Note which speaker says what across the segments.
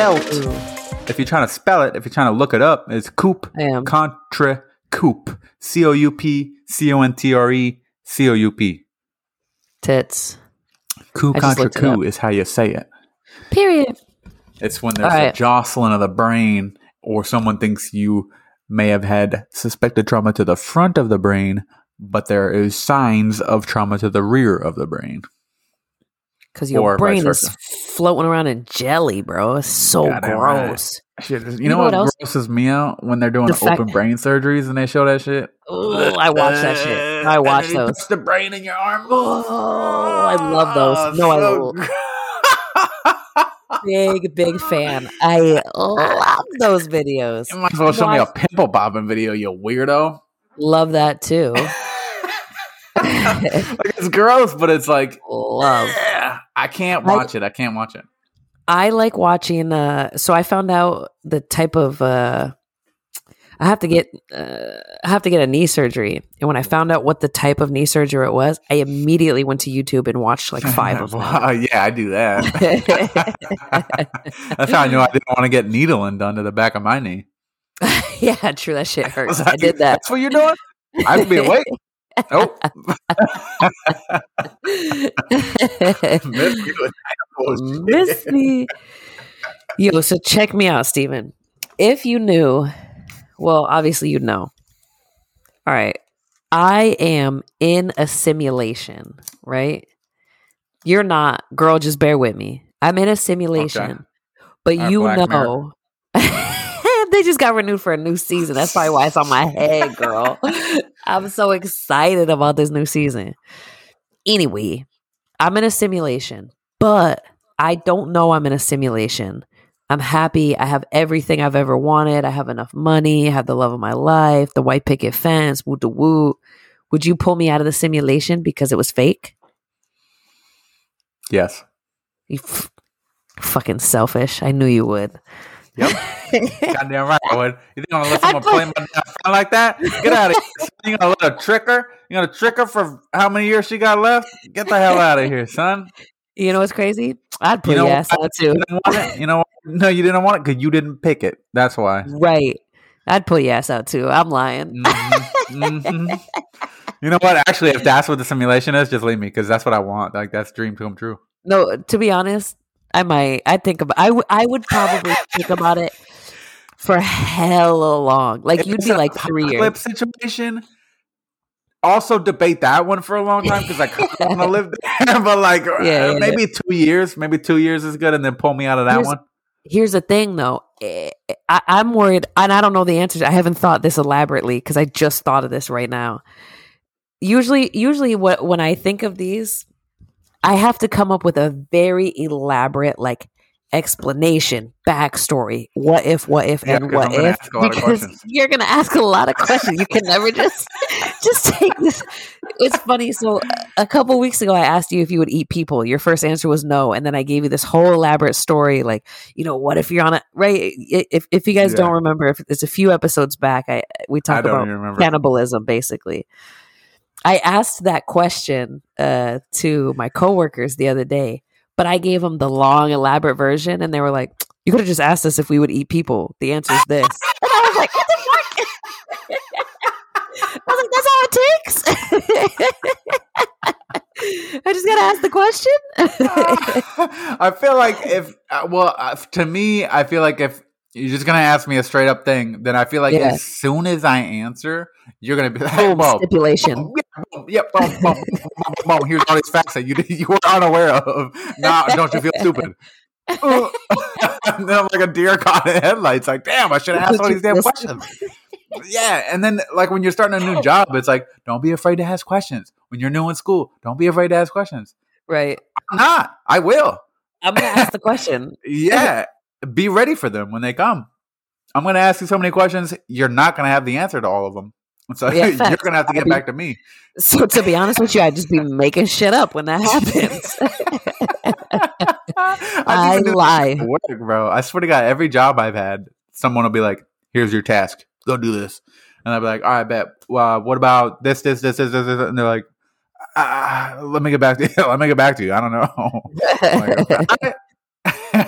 Speaker 1: spelt. If you're trying to spell it, if you're trying to look it up, it's
Speaker 2: am.
Speaker 1: contre coupe. C O U P C O N T R E C O U P.
Speaker 2: Tits.
Speaker 1: Coup
Speaker 2: I just
Speaker 1: contrecoup is how you say it.
Speaker 2: Period.
Speaker 1: It's when there's
Speaker 2: All
Speaker 1: a jostling of the brain, or someone thinks you may have had suspected trauma to the front of the brain, but there is signs of trauma to the rear of the brain.
Speaker 2: Because your
Speaker 1: Or
Speaker 2: brain is floating around in jelly, bro. It's so
Speaker 1: right.
Speaker 2: gross.
Speaker 1: Shit, you,
Speaker 2: You
Speaker 1: know,
Speaker 2: know
Speaker 1: what,
Speaker 2: what
Speaker 1: grosses me out when they're doing
Speaker 2: The fact-
Speaker 1: open brain surgeries and they show that shit?
Speaker 2: I watch that shit. I watch those.
Speaker 1: puts the brain in your arm.
Speaker 2: Oh, I love those. Oh, no, I
Speaker 1: so
Speaker 2: will. Big, big fan. I love those videos.
Speaker 1: You might as well show me a pimple bobbing video, you weirdo.
Speaker 2: Love that too.
Speaker 1: like it's gross, but it's like
Speaker 2: love.
Speaker 1: I can't watch it. I can't watch it.
Speaker 2: I like watching. Uh, so I found out the type of. Uh, I have to get. Uh, I have to get a knee surgery, and when I found out what the type of knee surgery it was, I immediately went to YouTube and watched like five of them.
Speaker 1: Wow, yeah, I do that. That's how I knew I didn't want to get needling done to the back of my knee.
Speaker 2: yeah, true. That shit hurts. I did that.
Speaker 1: That's what you're doing. I'd be awake. Nope. Miss me with that bullshit.
Speaker 2: Miss me. Yo, so check me out, Stephen. If you knew, well, obviously you'd know. All right. I am in a simulation, right? You're not. Girl, just bear with me. I'm in a simulation. But
Speaker 1: Our
Speaker 2: you
Speaker 1: Black
Speaker 2: know. they just got renewed for a new season. That's probably why it's on my head, girl. I'm so excited about this new season. Anyway, I'm in a simulation, but I don't know I'm in a simulation. I'm happy. I have everything I've ever wanted. I have enough money. I have the love of my life, the white picket fence, woo to woo. Would you pull me out of the simulation because it was fake?
Speaker 1: Yes.
Speaker 2: You f- fucking selfish. I knew you would.
Speaker 1: Yep. Goddamn right I would. You think I'm gonna let someone play my phone like that? Get out of here. You gonna let her trick her? You gonna trick her for how many years she got left? Get the hell out of here, son.
Speaker 2: You know what's crazy? I'd pull
Speaker 1: You know
Speaker 2: your ass out too.
Speaker 1: didn't want it. You know? No, you didn't want it because you didn't pick it. That's why.
Speaker 2: Right. I'd pull your ass out too. I'm lying.
Speaker 1: Mhm, mhm. You know what? Actually, if that's what the simulation is, just leave me because that's what I want. Like that's dream come true.
Speaker 2: No, to be honest, I might. I think about. I w- I would probably think about it for hella long. Like
Speaker 1: If
Speaker 2: you'd be like three years.
Speaker 1: situation. Also debate that one for a long time because I kind of want to live there, but like uh,
Speaker 2: Yeah, yeah,
Speaker 1: maybe two years, maybe two years is good, and then pull me out of that
Speaker 2: Here's-
Speaker 1: one.
Speaker 2: Here's the thing, though. Eh, I, I'm worried, and I don't know the answers. I haven't thought this elaborately because I just thought of this right now. Usually, usually, what when I think of these, I have to come up with a very elaborate, like explanation, backstory. What if? What if?
Speaker 1: Yeah,
Speaker 2: and what if?
Speaker 1: ask a lot of
Speaker 2: Because you're gonna ask a lot of questions. You can never just just take this. It's funny. So a couple weeks ago, I asked you if you would eat people. Your first answer was no, and then I gave you this whole elaborate story. Like, you know, what if you're on a right? If if you guys
Speaker 1: Yeah.
Speaker 2: don't remember, if it's a few episodes back, I we talked about cannibalism, basically. I asked that question uh, to my coworkers the other day, but I gave them the long, elaborate version, and they were like, "You could have just asked us if we would eat people. The answer is this." And I was like, "What the fuck?" I was like, "That's all it takes." I just gotta ask the question.
Speaker 1: I feel like if uh, well, uh, to me, I feel like if you're just gonna ask me a straight up thing, then I feel like
Speaker 2: Yeah.
Speaker 1: as soon as I answer, you're gonna be like,
Speaker 2: Boom,
Speaker 1: "Whoa,
Speaker 2: stipulation.
Speaker 1: boom, yeah, boom, yep, boom, boom. Here's all these facts that you you were unaware of. Now, don't you feel stupid? And then I'm like a deer caught in headlights. Like, damn, I should have asked all these damn questions. Yeah, and then like when you're starting a new job, it's like, don't be afraid to ask questions. When you're new in school, don't be afraid to ask questions.
Speaker 2: right.
Speaker 1: I'm not. I will.
Speaker 2: I'm gonna ask the question.
Speaker 1: Yeah, be ready for them when they come. I'm going to ask you so many questions. You're not going to have the answer to all of them. So
Speaker 2: Yeah,
Speaker 1: you're going to have to get
Speaker 2: be-
Speaker 1: back to me.
Speaker 2: So to be honest with you, I'd just be making shit up when that happens. I
Speaker 1: do
Speaker 2: lie.
Speaker 1: Work, bro. I swear to God, every job I've had, someone will be like, "Here's your task. Go do this," and I'll be like, "All right, bet. Well, what about this, this, this, this, this?" this?" And they're like, ah, "Let me get back to you. Let me get back to you. I don't know." Like,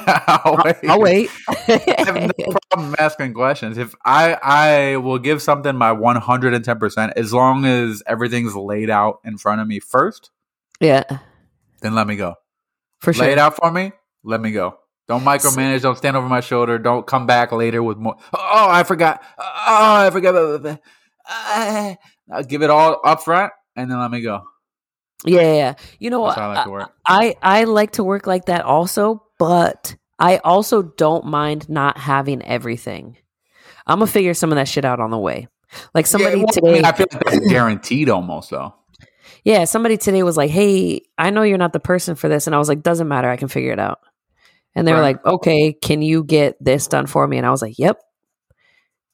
Speaker 1: I'll wait.
Speaker 2: I'll wait.
Speaker 1: I have no problem asking questions. If I I will give something my one hundred and ten percent as long as everything's laid out in front of me first.
Speaker 2: yeah,
Speaker 1: Then let me go.
Speaker 2: for sure.
Speaker 1: Lay it out for me. Let me go. Don't micromanage. Don't stand over my shoulder. Don't come back later with more. Oh, I forgot. Oh, I forgot. Uh, I'll give it all up front and then let me go.
Speaker 2: Yeah, yeah. You know what?
Speaker 1: I like work.
Speaker 2: I I like to work like that also, but I also don't mind not having everything. I'm gonna figure some of that shit out on the way. Like somebody
Speaker 1: Yeah, well, I,
Speaker 2: today,
Speaker 1: mean, I feel like that's guaranteed almost though.
Speaker 2: yeah, somebody today was like, "Hey, I know you're not the person for this," and I was like, "Doesn't matter, I can figure it out." And they were like, "Okay, can you get this done for me?" And I was like, "Yep."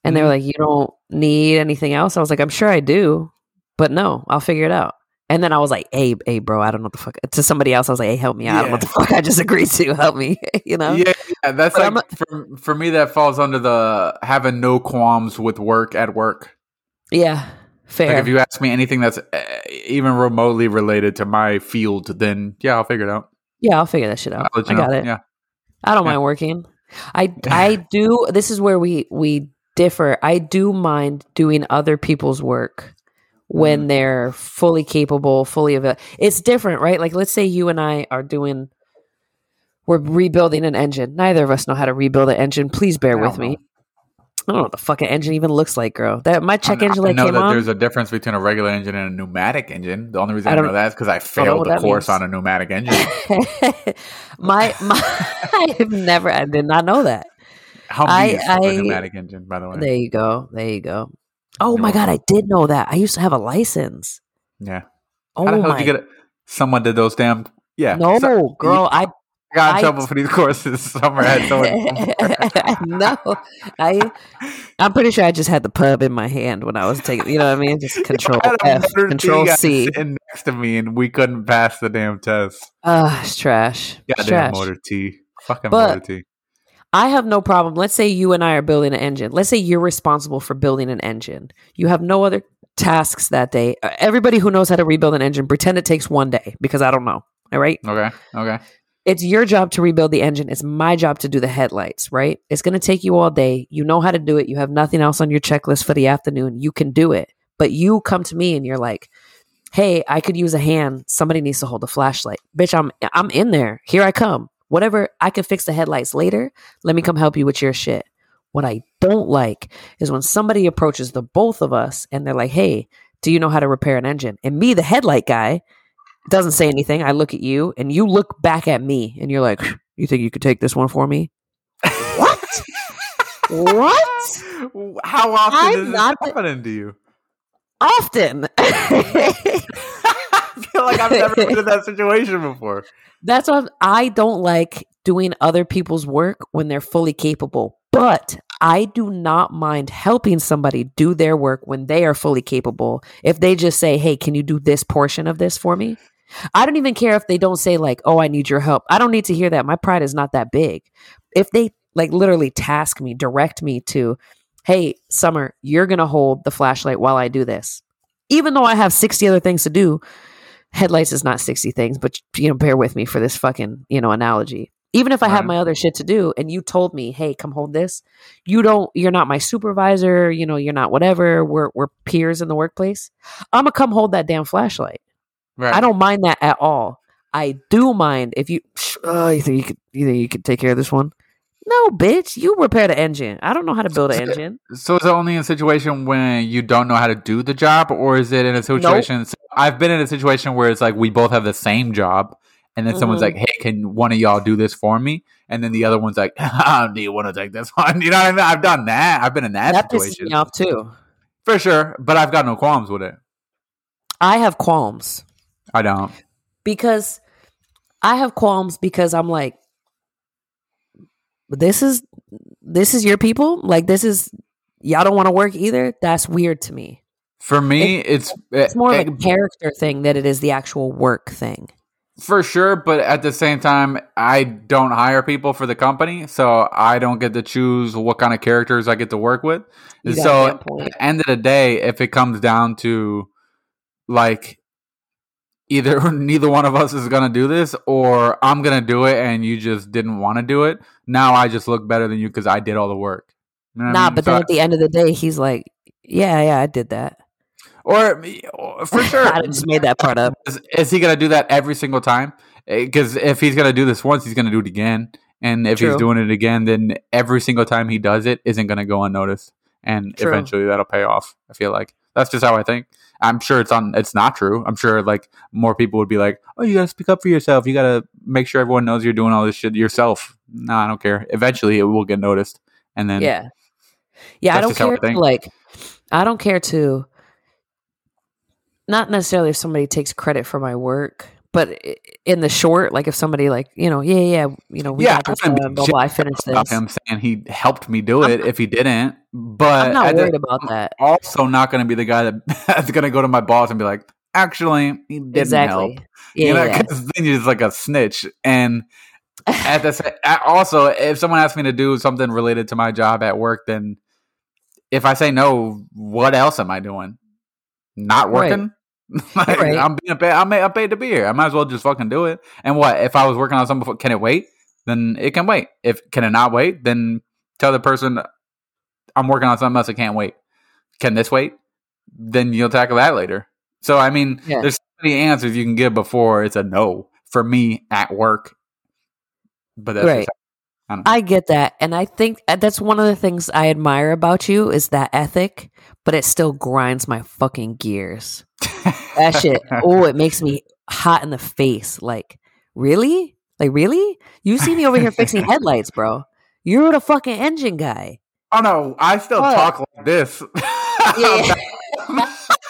Speaker 2: And they were
Speaker 1: Mhm.
Speaker 2: like, "You don't need anything else?" I was like, "I'm sure I do, but no, I'll figure it out." And then I was like, "Hey, hey, bro, I don't know what the fuck." To somebody else, I was like, "Hey, help me out. I don't know what the fuck I just agreed to. Help me." you know?
Speaker 1: Yeah, yeah, that's
Speaker 2: But
Speaker 1: like
Speaker 2: I'm
Speaker 1: for for me that falls under the having no qualms with work at work.
Speaker 2: Yeah, fair.
Speaker 1: Like if you ask me anything that's uh, even remotely related to my field, then yeah, I'll figure it out.
Speaker 2: yeah, I'll figure that shit out. I got
Speaker 1: know.
Speaker 2: it.
Speaker 1: Yeah,
Speaker 2: I don't
Speaker 1: Yeah.
Speaker 2: mind working. I I do. This is where we we differ. I do mind doing other people's work when
Speaker 1: Mhm.
Speaker 2: they're fully capable, fully of available. It's different, right? Like let's say you and I are doing. We're rebuilding an engine. Neither of us know how to rebuild an engine. Please bear with
Speaker 1: don't
Speaker 2: me. I don't know what the fucking engine even looks like, girl. That my check
Speaker 1: I,
Speaker 2: engine
Speaker 1: I
Speaker 2: light
Speaker 1: know
Speaker 2: came
Speaker 1: that
Speaker 2: on.
Speaker 1: there's a difference between a regular engine and a pneumatic engine. The only reason
Speaker 2: I
Speaker 1: I, know that is because I failed the course
Speaker 2: means.
Speaker 1: on a pneumatic engine.
Speaker 2: my my, I have never. I did not know that.
Speaker 1: How
Speaker 2: I-
Speaker 1: is pneumatic engine, by the way?
Speaker 2: There you go. There you go. Oh my god. I did know that. I used to have a license.
Speaker 1: yeah.
Speaker 2: Oh
Speaker 1: How the hell
Speaker 2: my
Speaker 1: did you get it? Someone did those damn. Yeah.
Speaker 2: no,
Speaker 1: So-
Speaker 2: girl. I
Speaker 1: I got in
Speaker 2: I-
Speaker 1: trouble for these courses. Summer had someone.
Speaker 2: no. I I'm pretty sure I just had the pub in my hand when I was taking. You know what I mean? Just control
Speaker 1: I had
Speaker 2: F, control C.
Speaker 1: sitting next to me, and we couldn't pass the damn test.
Speaker 2: Ah, it's trash. It's
Speaker 1: Goddamn
Speaker 2: trash.
Speaker 1: motor T. Fucking
Speaker 2: But-
Speaker 1: motor T.
Speaker 2: I have no problem. Let's say you and I are building an engine. Let's say you're responsible for building an engine. You have no other tasks that day. Uh, Everybody who knows how to rebuild an engine, pretend it takes one day because I don't know. All right.
Speaker 1: Okay. Okay.
Speaker 2: It's your job to rebuild the engine. It's my job to do the headlights, right? It's going to take you all day. You know how to do it. You have nothing else on your checklist for the afternoon. You can do it. But you come to me and you're like, "Hey, I could use a hand. Somebody needs to hold a flashlight." Bitch, I'm I'm in there. Here I come. Whatever, I can fix the headlights later. Let me come help you with your shit. What I don't like is when somebody approaches the both of us and they're like, "Hey, do you know how to repair an engine?" And me, the headlight guy, doesn't say anything. I look at you and you look back at me and you're like, You think you could take this one for me? What? what?
Speaker 1: How often
Speaker 2: I'm
Speaker 1: does this
Speaker 2: not the-
Speaker 1: happen to you?
Speaker 2: Often.
Speaker 1: Feel like I've never been in that situation before.
Speaker 2: That's why I don't like doing other people's work when they're fully capable. But I do not mind helping somebody do their work when they are fully capable. If they just say, "Hey, can you do this portion of this for me?" I don't even care if they don't say like, "Oh, I need your help." I don't need to hear that. My pride is not that big. If they like literally task me, direct me to, "Hey, Summer, you're going to hold the flashlight while I do this." Even though I have 60 other things to do, headlights is not 60 things, but you know, bear with me for this fucking, you know, analogy. Even if I have my other shit to do and you told me, "Hey, come hold this." You don't you're not my supervisor, you know, you're not whatever. We're we're peers in the workplace. I'm going to come hold that damn flashlight.
Speaker 1: Right.
Speaker 2: I don't mind that at all. I do mind if you oh, you think you could you think you could take care of this one? No, bitch, you repair the engine. I don't know how to build an engine.
Speaker 1: So is it only in a situation when you don't know how to do the job, or is it in a situation? so I've been in a situation where it's like we both have the same job, and then someone's
Speaker 2: Mhm.
Speaker 1: like, "Hey, can one of y'all do this for me?" And then the other one's like, "Do you want to take this one?" You know what I mean? I've done that. I've been in that,
Speaker 2: That pisses
Speaker 1: situation
Speaker 2: me off too.
Speaker 1: for sure, but I've got no qualms with it.
Speaker 2: I have qualms.
Speaker 1: I don't.
Speaker 2: because I have qualms because I'm like, this is this is your people. Like this is y'all don't want to work either. That's weird to me.
Speaker 1: For me, it's
Speaker 2: It's eh, more of
Speaker 1: it-
Speaker 2: a character thing than it is the actual work thing.
Speaker 1: For sure, but at the same time, I don't hire people for the company, so I don't get to choose what kind of characters I get to work with.
Speaker 2: You got a
Speaker 1: so at the end of the day, if it comes down to like either neither one of us is gonna do this, or I'm gonna do it and you just didn't want to do it. Now I just look better than you because I did all the work. You know what I
Speaker 2: Nah,
Speaker 1: mean?
Speaker 2: but
Speaker 1: So
Speaker 2: then at the end of the day, he's like, "Yeah, yeah, I did that."
Speaker 1: Or, or for sure,
Speaker 2: I just made that part up.
Speaker 1: Is, is he going to do that every single time? Eh, because if he's going to do this once, he's going to do it again. And if he's doing it again, then every single time he does it isn't going to go unnoticed. And
Speaker 2: True.
Speaker 1: eventually that'll pay off. I feel like that's just how I think. I'm sure it's on. It's not true. I'm sure like more people would be like, "Oh, you got to speak up for yourself. You got to make sure everyone knows you're doing all this shit yourself." No, I don't care. Eventually, it will get noticed, and then
Speaker 2: Yeah, yeah. I don't
Speaker 1: how I
Speaker 2: care. Like, I don't care to. Not necessarily if somebody takes credit for my work, but in the short, like if somebody like you know, yeah, yeah, you know, we
Speaker 1: Yeah,
Speaker 2: got this,
Speaker 1: I wouldn't
Speaker 2: blah, blah, I finished
Speaker 1: about
Speaker 2: this.
Speaker 1: him saying he helped me do
Speaker 2: I'm
Speaker 1: it if he didn't. But
Speaker 2: I'm not worried about that.
Speaker 1: also not going to be the guy that's going to go to my boss and be like, actually, he didn't
Speaker 2: Exactly.
Speaker 1: help.
Speaker 2: Yeah,
Speaker 1: you know,
Speaker 2: yeah.
Speaker 1: 'cause then you're just like a snitch. And at the sa- a- also, if someone asks me to do something related to my job at work, then if I say no, what else am I doing? Not
Speaker 2: Right.
Speaker 1: like,
Speaker 2: Right.
Speaker 1: I'm being paid. I'm, I'm paid to be here. I might as well just fucking do it. And what if I was working on something before? Can it wait? Then it can wait. If can it not wait? Then tell the person I'm working on something else. It can't wait. Can this wait? Then you'll tackle that later. So I mean,
Speaker 2: Yeah.
Speaker 1: there's so many answers you can give before it's a no for me at work. But that's
Speaker 2: Right.
Speaker 1: I.
Speaker 2: I get that, and I think uh, that's one of the things I admire about you is that ethic. But it still grinds my fucking gears. That shit. Oh, it makes me hot in the face. Like, really? Like, really? You see me over here fixing headlights, bro. You're the fucking engine guy.
Speaker 1: oh no, I still talk like this.
Speaker 2: Yeah.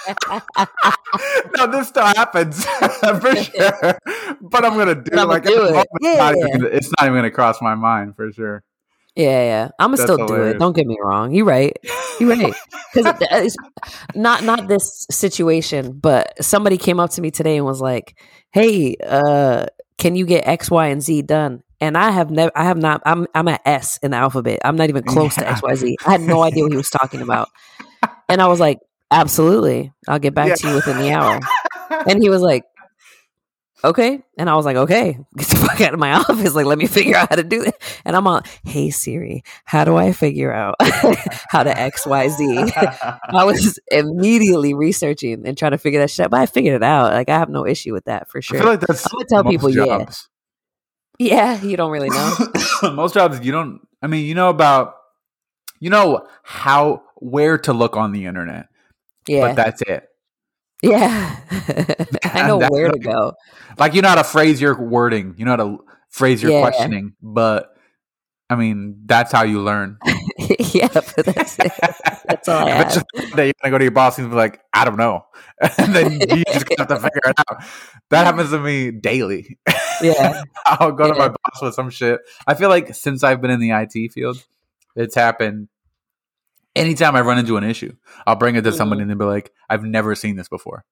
Speaker 1: no, this still happens for sure. But I'm gonna do it.
Speaker 2: I'ma
Speaker 1: Like
Speaker 2: do it.
Speaker 1: moment,
Speaker 2: Yeah,
Speaker 1: it's, not
Speaker 2: yeah.
Speaker 1: even, it's not even gonna cross my mind for sure.
Speaker 2: Yeah, yeah. I'm gonna
Speaker 1: That's
Speaker 2: still do it. Don't get me wrong. You're right. You're right. Because it's not not this situation, but somebody came up to me today and was like, "Hey, uh, can you get X, Y, and Z done?" And I have never, I have not. I'm I'm at S in the alphabet. I'm not even close to
Speaker 1: Yeah.
Speaker 2: X, Y, Z. I had no idea what he was talking about, and I was like, "Absolutely, I'll get back
Speaker 1: Yeah.
Speaker 2: to you within the hour." And he was like, okay. And I was like, okay, get the fuck out of my office. Like, let me figure out how to do it. And I'm all, hey Siri, how do I figure out how to XYZ? I was immediately researching and trying to figure that shit out, but I figured it out. Like, I have no issue with that for
Speaker 1: I
Speaker 2: sure.
Speaker 1: feel like that's
Speaker 2: I'm gonna tell people, yeah. yeah, you don't really know.
Speaker 1: most jobs you don't i mean you know about you know how where to look on the internet
Speaker 2: Yeah.
Speaker 1: but that's it
Speaker 2: yeah. I know where to go.
Speaker 1: like you know how to phrase your wording you know how to phrase your
Speaker 2: Yeah.
Speaker 1: questioning but i mean that's how you learn
Speaker 2: yeah, but that's it. That's all I have.
Speaker 1: Eventually, you're gonna go to your boss and be like i don't know and then you just have to figure it out that happens to me daily
Speaker 2: Yeah.
Speaker 1: I'll go to my boss with some shit. I feel like since I've been in the IT field, it's happened. Anytime I run into an issue, I'll bring it to somebody and they'll be like, "I've never seen this before."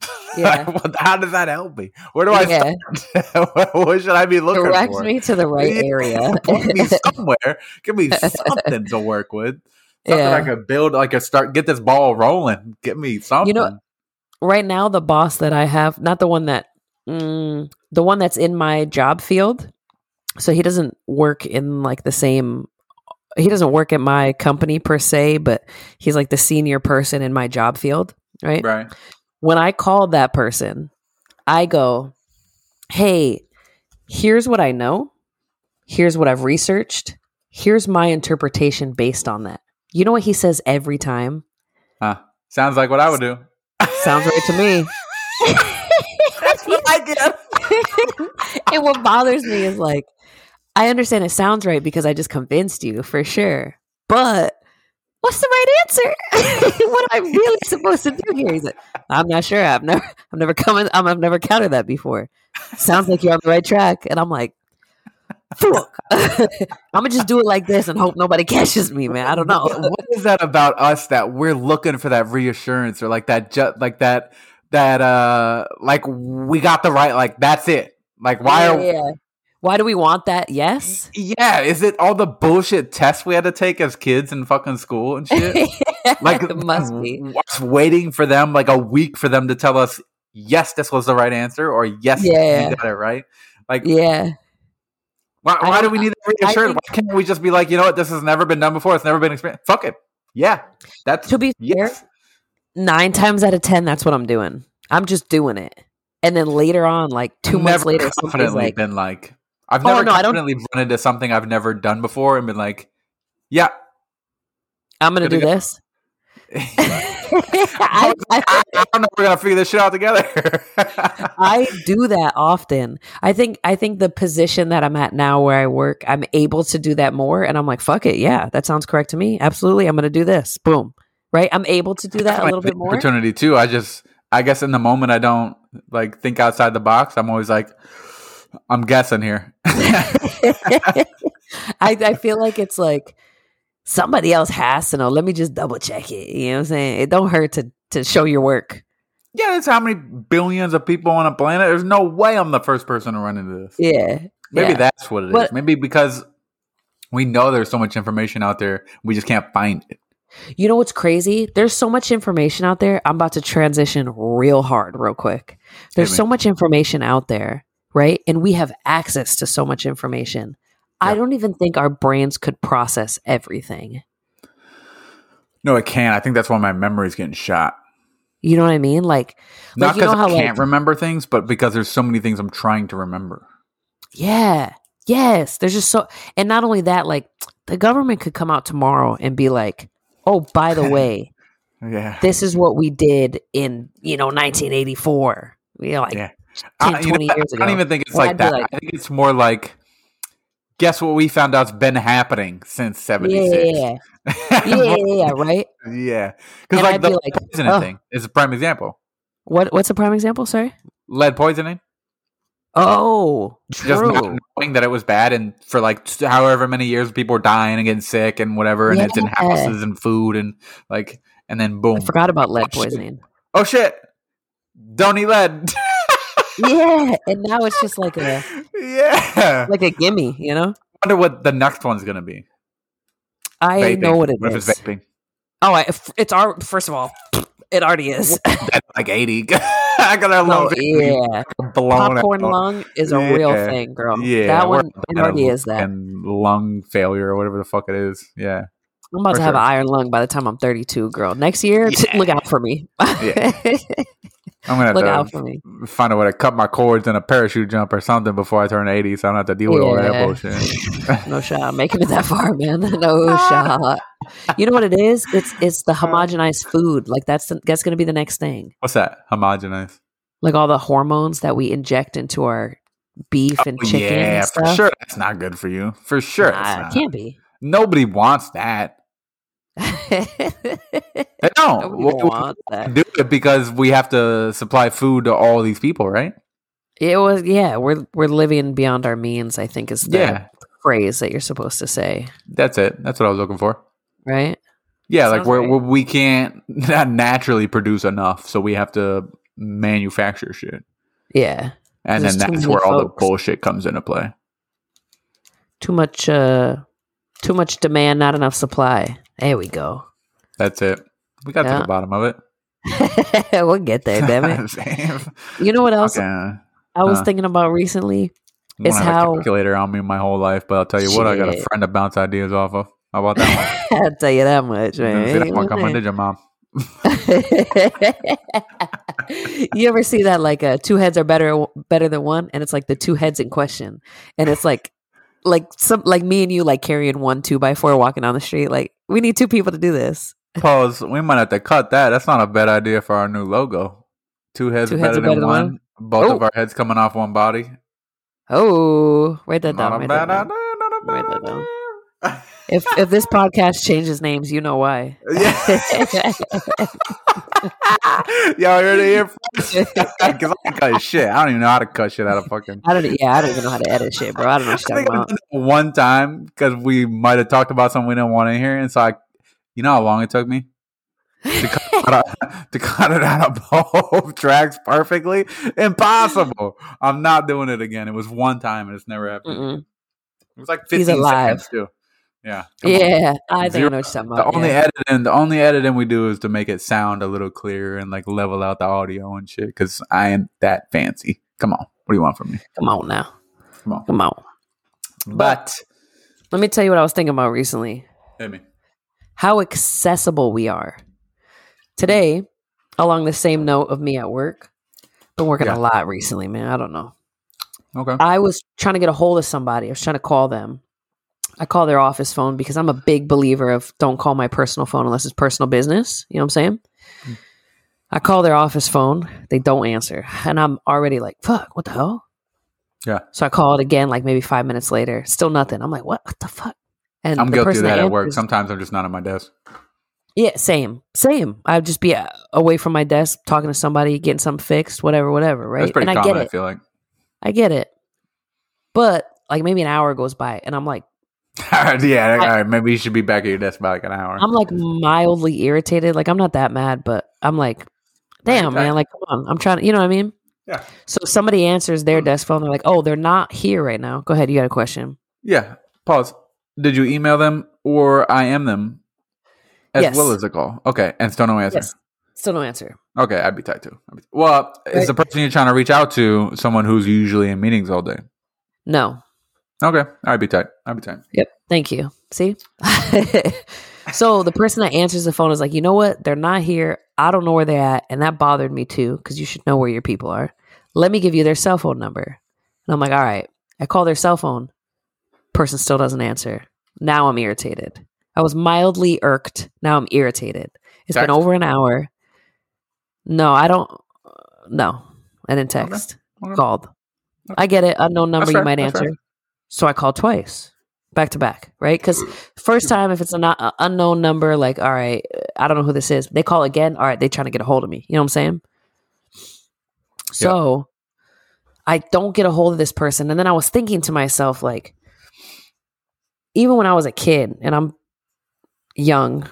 Speaker 2: Yeah.
Speaker 1: How does that help me? Where do I
Speaker 2: Yeah.
Speaker 1: start? what should I be looking for?
Speaker 2: Direct
Speaker 1: for?
Speaker 2: me to the right
Speaker 1: Yeah,
Speaker 2: area.
Speaker 1: Point me somewhere. Give me something to work with. Something I
Speaker 2: Yeah.
Speaker 1: could build. I could start get this ball rolling. Give me something.
Speaker 2: You know, right now the boss that I have, not the one that mm, the one that's in my job field. So he doesn't work in like the same he doesn't work at my company per se, but he's like the senior person in my job field, right?
Speaker 1: right?
Speaker 2: When I call that person, I go, "Hey, here's what I know. Here's what I've researched. Here's my interpretation based on that." You know what he says every time?
Speaker 1: Huh. Sounds like what I would do.
Speaker 2: Sounds right to me.
Speaker 1: That's what I get.
Speaker 2: and what bothers me is like, I understand it sounds right because I just convinced you for sure. But what's the right answer? what am I really supposed to do here? He's like, I'm not sure. I've never, I've never come in, I've never counted that before. Sounds like you're on the right track. And I'm like, fuck. I'm gonna just do it like this and hope nobody catches me, man. I don't know.
Speaker 1: what is that about us that we're looking for that reassurance or like that ju- like that that uh like we got the right like that's it like why
Speaker 2: Yeah,
Speaker 1: are
Speaker 2: yeah. Why do we want that? Yes.
Speaker 1: yeah is it all the bullshit tests we had to take as kids in fucking school and shit like
Speaker 2: it must be.
Speaker 1: us waiting for them like a week for them to tell us yes, this was the right answer, or yes,
Speaker 2: Yeah.
Speaker 1: you got it right. Like,
Speaker 2: Yeah.
Speaker 1: why, why do we need that
Speaker 2: think-
Speaker 1: Why can't we just be like, you know what, this has never been done before. It's never been experienced. Fuck it. Yeah, that's
Speaker 2: To be fair,
Speaker 1: yes.
Speaker 2: nine times out of ten, that's what I'm doing. I'm just doing it. And then later on, like 2
Speaker 1: I've
Speaker 2: months later, somebody's like,
Speaker 1: been like, I've
Speaker 2: Oh,
Speaker 1: never
Speaker 2: no, I don't-
Speaker 1: confidently run into something I've never done before and been like, yeah.
Speaker 2: I'm gonna do
Speaker 1: go.
Speaker 2: this.
Speaker 1: I,
Speaker 2: I, I,
Speaker 1: don't know if we're gonna figure this shit out together.
Speaker 2: I do that often. I think I think the position that I'm at now where I work, I'm able to do that more and I'm like, fuck it, yeah, that sounds correct to me. Absolutely. I'm gonna do this. Boom. Right? I'm able to do that a little bit more.
Speaker 1: opportunity too. I just, I guess in the moment, I don't like think outside the box. I'm always like, I'm guessing here.
Speaker 2: I, I feel like it's like somebody else has to know. Let me just double check it. You know what I'm saying? It don't hurt to to show your work.
Speaker 1: yeah, that's how many billions of people on a planet. There's no way I'm the first person to run into this.
Speaker 2: Yeah.
Speaker 1: Maybe
Speaker 2: yeah.
Speaker 1: that's what it is.
Speaker 2: But-
Speaker 1: Maybe because we know there's so much information out there, we just can't find it.
Speaker 2: You know what's crazy? There's so much information out there. I'm about to transition real hard, real quick. There's so much information out there, right? And we have access to so much information. I don't even think our brains could process everything.
Speaker 1: No, it can't. I think that's why my memory's getting shot.
Speaker 2: You know what I mean? Like,
Speaker 1: Not
Speaker 2: like you
Speaker 1: because
Speaker 2: know
Speaker 1: I can't
Speaker 2: like,
Speaker 1: remember things, but because there's so many things I'm trying to remember.
Speaker 2: yeah, yes. There's just so, and not only that, like the government could come out tomorrow and be like, "Oh, by the way,
Speaker 1: Yeah.
Speaker 2: this is what we did in you know 1984." You know, like
Speaker 1: Yeah.
Speaker 2: 10,
Speaker 1: I, you know
Speaker 2: 20
Speaker 1: what?
Speaker 2: years
Speaker 1: I don't even think it's
Speaker 2: And
Speaker 1: like
Speaker 2: I'd
Speaker 1: that.
Speaker 2: like-
Speaker 1: I think it's more like, guess what we found out's been happening since 76.
Speaker 2: yeah, yeah, yeah, yeah, right.
Speaker 1: yeah. Because like
Speaker 2: I'd
Speaker 1: the
Speaker 2: be like,
Speaker 1: poisoning
Speaker 2: oh.
Speaker 1: thing is a prime example.
Speaker 2: What what's a prime example? Sorry.
Speaker 1: Lead poisoning.
Speaker 2: Oh,
Speaker 1: Just not
Speaker 2: true.
Speaker 1: knowing that it was bad, and for like however many years, people were dying and getting sick and whatever, and it's in houses and food and like, and then boom.
Speaker 2: I forgot about lead
Speaker 1: Oh, shit.
Speaker 2: poisoning.
Speaker 1: Oh shit! Don't eat lead.
Speaker 2: yeah, and now it's just like a
Speaker 1: yeah.
Speaker 2: like a gimme, you know.
Speaker 1: I wonder what the next one's gonna be.
Speaker 2: I
Speaker 1: Vaping.
Speaker 2: know what it
Speaker 1: What
Speaker 2: is.
Speaker 1: it's vaping?
Speaker 2: Oh, I, it's our first of all, it already is.
Speaker 1: That's like eighty. I got a
Speaker 2: No,
Speaker 1: little oh,
Speaker 2: yeah,
Speaker 1: blown
Speaker 2: popcorn
Speaker 1: out.
Speaker 2: lung is a real thing, girl.
Speaker 1: Yeah,
Speaker 2: that one it already is that.
Speaker 1: And lung failure or whatever the fuck it is. Yeah.
Speaker 2: I'm about
Speaker 1: for
Speaker 2: to have
Speaker 1: sure.
Speaker 2: an iron lung by the time I'm 32, girl. Next year, t- look out for me.
Speaker 1: I'm gonna have
Speaker 2: look
Speaker 1: to
Speaker 2: out for me.
Speaker 1: find a way to cut my cords in a parachute jump or something before I turn 80 so I don't have to deal with all that bullshit.
Speaker 2: No shot. I'm making it that far, man. No ah. shot. You know what it is? It's it's the homogenized food. Like that's the, that's going to be the next thing.
Speaker 1: What's that? Homogenized.
Speaker 2: Like all the hormones that we inject into our beef and oh, chicken
Speaker 1: Oh, yeah,
Speaker 2: and
Speaker 1: for
Speaker 2: stuff.
Speaker 1: sure that's not good for you. For sure.
Speaker 2: Nah,
Speaker 1: it's
Speaker 2: it can't be.
Speaker 1: Nobody wants that. Don't.
Speaker 2: Nobody
Speaker 1: Well,
Speaker 2: that.
Speaker 1: do it because we have to supply food to all these people, right?
Speaker 2: It was yeah. We're we're living beyond our means. I think is the
Speaker 1: Yeah.
Speaker 2: phrase that you're supposed to say,
Speaker 1: That's it. That's what I was looking for.
Speaker 2: right?
Speaker 1: Yeah, like we're,
Speaker 2: right.
Speaker 1: we're we can't not naturally produce enough, so we have to manufacture shit,
Speaker 2: Yeah.
Speaker 1: and then that's where all the bullshit comes into play.
Speaker 2: Too much. uh Too much demand, not enough supply. There we go.
Speaker 1: That's it. We got to the bottom of it.
Speaker 2: we'll get there. Damn it. You know what else
Speaker 1: Okay.
Speaker 2: I was
Speaker 1: uh,
Speaker 2: thinking about recently? It's how-
Speaker 1: a calculator on me my whole life, but I'll tell you what, I got a friend to bounce ideas off of. How about that one?
Speaker 2: I'll tell you that much,
Speaker 1: Didn't see
Speaker 2: man.
Speaker 1: that one coming, did you, mom?
Speaker 2: you ever see that like uh, two heads are better better than one, and it's like the two heads in question, and it's like like some like me and you like carrying one two by four walking down the street. Like we need two people to do this.
Speaker 1: Pause. We might have to cut that. That's not a bad idea for our new logo. Two heads,
Speaker 2: Two
Speaker 1: better,
Speaker 2: heads are
Speaker 1: than,
Speaker 2: better than
Speaker 1: one.
Speaker 2: one?
Speaker 1: Both of
Speaker 2: Oh.
Speaker 1: our heads coming off one body.
Speaker 2: Oh, write that
Speaker 1: Not
Speaker 2: down.
Speaker 1: a
Speaker 2: Write
Speaker 1: bad
Speaker 2: that down.
Speaker 1: idea. Not a
Speaker 2: Write
Speaker 1: bad
Speaker 2: that down. If if this podcast changes names, you know why.
Speaker 1: Yeah. Y'all heard it here first. Because I can cut shit. I don't even know how to cut shit out of fucking.
Speaker 2: I don't. Yeah, I don't even know how to edit shit, bro. I don't know what
Speaker 1: I
Speaker 2: you're
Speaker 1: think
Speaker 2: about.
Speaker 1: one time because we might have talked about something we didn't want to hear, and so I, you know how long it took me to cut, it out, to cut it out of both tracks perfectly. Impossible. I'm not doing it again. It was one time, and it's never happened.
Speaker 2: Mm-mm.
Speaker 1: It was like
Speaker 2: He's
Speaker 1: 15
Speaker 2: alive.
Speaker 1: seconds too. Yeah. come on.
Speaker 2: Yeah, I think
Speaker 1: Zero-
Speaker 2: I know what you're talking
Speaker 1: The
Speaker 2: about.
Speaker 1: only
Speaker 2: yeah.
Speaker 1: editing, the only editing we do is to make it sound a little clearer and like level out the audio and shit. Because I ain't that fancy. Come on, what do you want from me?
Speaker 2: Come on now.
Speaker 1: Come on.
Speaker 2: Come on.
Speaker 1: But
Speaker 2: Let me tell you what I was thinking about recently.
Speaker 1: hit me.
Speaker 2: How accessible we are. Today, along the same note of me at work, been working
Speaker 1: Yeah.
Speaker 2: a lot recently, man. I don't know.
Speaker 1: Okay.
Speaker 2: I was trying to get a hold of somebody. I was trying to call them. I call their office phone because I'm a big believer of don't call my personal phone unless it's personal business. You know what I'm saying?
Speaker 1: Hmm.
Speaker 2: I call their office phone. They don't answer. And I'm already like, fuck, what the hell?
Speaker 1: Yeah.
Speaker 2: So I call it again, like maybe five minutes later. Still nothing. I'm like, what? What the fuck? And
Speaker 1: I'm guilty of
Speaker 2: person
Speaker 1: that at work. Sometimes I'm just not at my desk.
Speaker 2: yeah, same, same. I'd just be uh, away from my desk, talking to somebody, getting something fixed, whatever, whatever. Right?
Speaker 1: That's pretty
Speaker 2: and I get it.
Speaker 1: I feel like.
Speaker 2: I get it. But like maybe an hour goes by, and I'm like,
Speaker 1: yeah. all right. Maybe you should be back at your desk by like an hour.
Speaker 2: I'm like mildly irritated. Like I'm not that mad, but I'm like, damn,
Speaker 1: Right.
Speaker 2: man. Like, come on. I'm trying to, you know what I mean?
Speaker 1: Yeah.
Speaker 2: So somebody answers their mm. desk phone. They're like, oh, they're not here right now. Go ahead. You got a question?
Speaker 1: yeah. Pause. Did you email them or I am them as
Speaker 2: Yes.
Speaker 1: well as a call? Okay. And still no answer.
Speaker 2: Yes. Still no answer.
Speaker 1: Okay. I'd be tight too. Be- well, is the person you're trying to reach out to someone who's usually in meetings all day?
Speaker 2: No.
Speaker 1: Okay. I'd be tight. I'd be tight.
Speaker 2: Yep. Thank you. See? so the person that answers the phone is like, you know what? They're not here. I don't know where they're at. And that bothered me too, because you should know where your people are. Let me give you their cell phone number. And I'm like, all right. I call their cell phone. Person still doesn't answer. Now I'm irritated. I was mildly irked. Now I'm irritated. It's been over an hour. No, I don't. No, I didn't text.
Speaker 1: Okay.
Speaker 2: Called. I get it. Unknown number
Speaker 1: That's
Speaker 2: you
Speaker 1: fair.
Speaker 2: might
Speaker 1: That's
Speaker 2: answer.
Speaker 1: fair.
Speaker 2: So I called twice, back to back, right? Because first time, if it's an uh, unknown number, like, all right, I don't know who this is. They call again. All right, they trying to get a hold of me. You know what I'm saying? So I don't get a hold of this person, and then I was thinking to myself, like, even when I was a kid, and I'm young,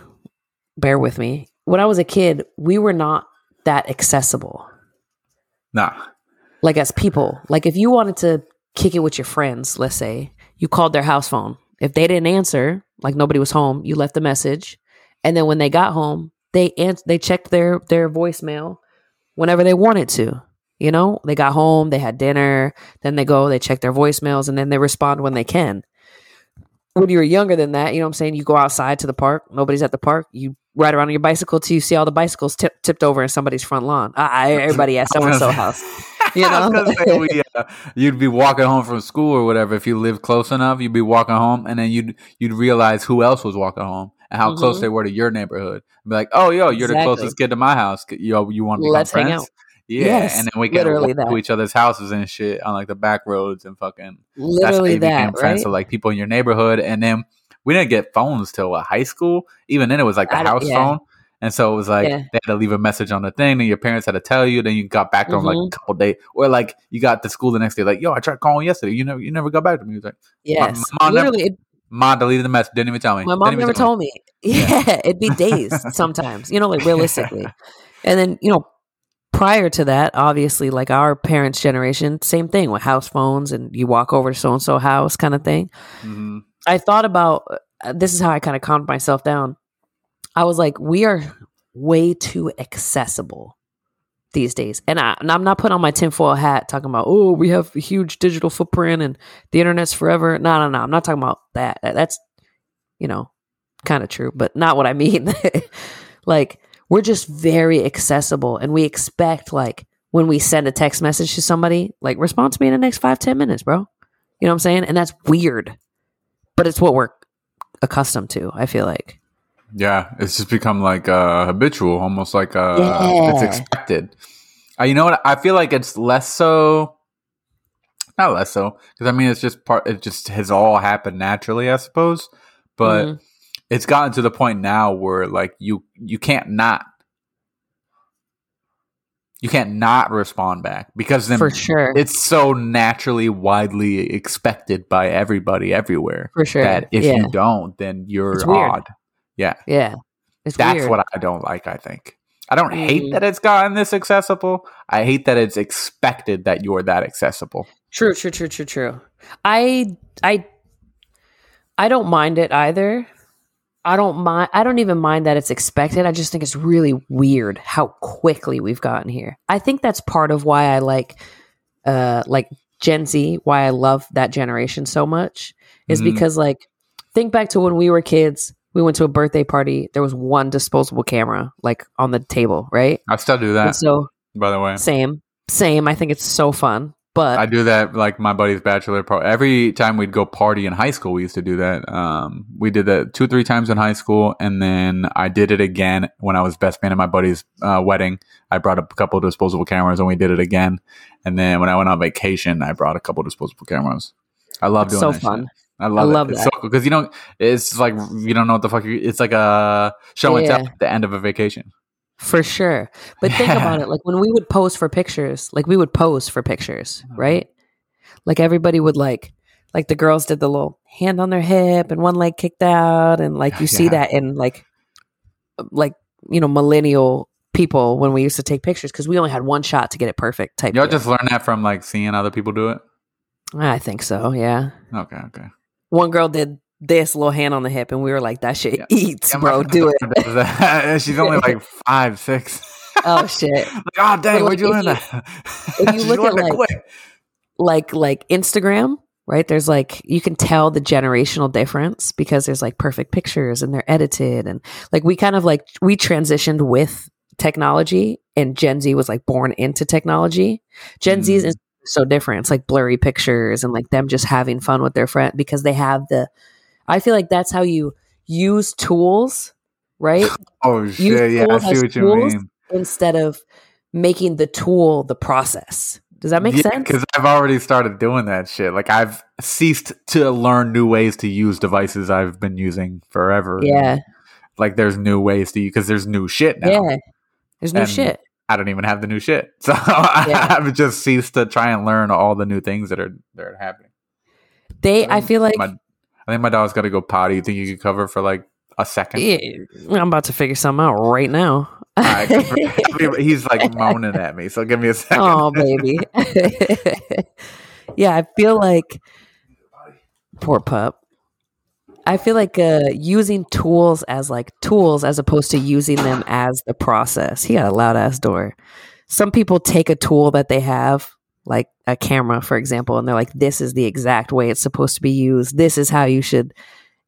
Speaker 2: bear with me. When I was a kid, we were not that accessible
Speaker 1: Nah.
Speaker 2: like as people like if you wanted to kick it with your friends let's say. You called their house phone. If they didn't answer like nobody was home you left a message. And then when they got home they ans- they checked their their voicemail whenever they wanted to you know? They got home they had dinner then they go they check their voicemails and then they respond when they can. When you were younger than that you know what i'm saying? You go outside to the park nobody's at the park you ride around on your bicycle till you see all the bicycles tip- tipped over in somebody's front lawn. I, everybody at so and so house you know?
Speaker 1: we, uh, you'd be walking home from school or whatever. If you lived close enough, you'd be walking home, and then you'd you'd realize who else was walking home and how close
Speaker 2: Mhm.
Speaker 1: they were to your neighborhood. Be like, oh, yo, you're the closest kid to my house. Yo, you want to
Speaker 2: Let's hang
Speaker 1: friends?
Speaker 2: out.
Speaker 1: Yeah,
Speaker 2: Yes,
Speaker 1: and then we can walk to each other's houses and shit on like the back roads and fucking. That's
Speaker 2: literally
Speaker 1: became
Speaker 2: that
Speaker 1: friends
Speaker 2: right
Speaker 1: to like people in your neighborhood, and then we didn't get phones till high school. Even then, it was like the house
Speaker 2: yeah.
Speaker 1: phone. And so it was like
Speaker 2: Yeah.
Speaker 1: they had to leave a message on the thing, and your parents had to tell you. Then you got back to them like a couple days, or like you got to school the next day, like, "Yo, I tried calling yesterday. You never, you never got back to me." He was like,
Speaker 2: yes
Speaker 1: mom never-
Speaker 2: literally it,
Speaker 1: "Mom deleted the message. Didn't even tell me.
Speaker 2: my mom never told me yeah it'd be days sometimes you know like realistically and then you know prior to that obviously like our parents generation same thing with house phones and you walk over to so and so house kind of thing
Speaker 1: hmm
Speaker 2: I thought about uh, this is how I kind of calmed myself down. I was like, we are way too accessible these days. And, I, I'm not putting on my tinfoil hat talking about, oh, we have a huge digital footprint and the internet's forever. No, no, no. I'm not talking about that. That- That's, you know, kind of true, but not what I mean. like, we're just very accessible and we expect, like, when we send a text message to somebody, like, respond to me in the next five ten minutes, bro. You know what I'm saying? And that's weird but it's what we're accustomed to. I feel like.
Speaker 1: Yeah, it's just become like uh, habitual, almost like uh, it's expected. Uh, you know what? I feel like it's less so, not less so, because I mean it's just part. It just has all happened naturally, I suppose. But
Speaker 2: Mhm.
Speaker 1: it's gotten to the point now where like you you can't not you can't not respond back because then
Speaker 2: for sure,
Speaker 1: it's so naturally widely expected by everybody everywhere
Speaker 2: for sure.
Speaker 1: that if
Speaker 2: yeah,
Speaker 1: you don't then you're odd yeah
Speaker 2: yeah, it's
Speaker 1: that's
Speaker 2: weird.
Speaker 1: what i don't like i think i don't hate
Speaker 2: Mhm.
Speaker 1: that it's gotten this accessible i hate that it's expected that you're that accessible
Speaker 2: True, true, true, true, true. I, I, I don't mind it either. I don't mind. I don't even mind that it's expected. I just think it's really weird how quickly we've gotten here. I think that's part of why I like, uh, like Gen Z. Why I love that generation so much is
Speaker 1: Mhm.
Speaker 2: because like, think back to when we were kids. We went to a birthday party. There was one disposable camera like on the table, right?
Speaker 1: I still do
Speaker 2: And
Speaker 1: that,
Speaker 2: so
Speaker 1: by the way.
Speaker 2: same, same. I think it's so fun. But
Speaker 1: I do that like my buddy's bachelor party. Every time we'd go party in high school, we used to do that. Um, we did that two, three times in high school, and then I did it again when I was best man at my buddy's uh, wedding. I brought a couple of disposable cameras, and we did it again. And then when I went on vacation, I brought a couple of disposable cameras. I love
Speaker 2: it's
Speaker 1: doing
Speaker 2: so
Speaker 1: that
Speaker 2: fun.
Speaker 1: shit. I love,
Speaker 2: I love
Speaker 1: it. It's
Speaker 2: that.
Speaker 1: so because you don't. It's like you don't know what the fuck. You, it's like a show and
Speaker 2: Yeah.
Speaker 1: tell at the end of a vacation.
Speaker 2: For sure. But think about it. Like when we would pose for pictures, like we would pose for pictures, right? Like everybody would like, like the girls did the little hand on their hip and one leg kicked out. And like you see that in like, like, you know, millennial people when we used to take pictures because we only had one shot to get it perfect type.
Speaker 1: Y'all
Speaker 2: deal.
Speaker 1: just learn that from like seeing other people do it.
Speaker 2: I think so. Yeah.
Speaker 1: Okay, okay.
Speaker 2: One girl did this little hand on the hip and we were like, that shit
Speaker 1: Yeah.
Speaker 2: eats,
Speaker 1: Yeah,
Speaker 2: bro. Do it.
Speaker 1: She's only like five, six.
Speaker 2: Oh, shit.
Speaker 1: like, oh dang, where'd you learn that?
Speaker 2: if you look at, like, like like Instagram, right? There's like you can tell the generational difference because there's like perfect pictures and they're edited and like we kind of like we transitioned with technology and Gen Z was like born into technology. Gen Z
Speaker 1: Mm.
Speaker 2: is so different. It's like blurry pictures and like them just having fun with their friend because they have the I feel like that's how you use tools, right?
Speaker 1: oh shit, yeah, I see what you mean.
Speaker 2: Instead of making the tool the process. Does that make sense?
Speaker 1: Because I've already started doing that shit. Like I've ceased to learn new ways to use devices I've been using forever.
Speaker 2: Yeah.
Speaker 1: Like there's new ways to use because there's new shit now.
Speaker 2: Yeah. There's new
Speaker 1: And
Speaker 2: shit.
Speaker 1: I don't even have the new shit. So
Speaker 2: Yeah.
Speaker 1: I've just ceased to try and learn all the new things that are that are happening.
Speaker 2: They, I feel like,
Speaker 1: my, I think my dog's got to go potty. You think you could cover for like a second?
Speaker 2: yeah, I'm about to figure something out right now.
Speaker 1: Right, he's like moaning at me. So give me a second.
Speaker 2: oh, baby. yeah, I feel like, poor pup. I feel like uh, using tools as like tools as opposed to using them as the process. He got a loud ass door. Some people take a tool that they have, like a camera, for example, and they're like, this is the exact way it's supposed to be used. This is how you should.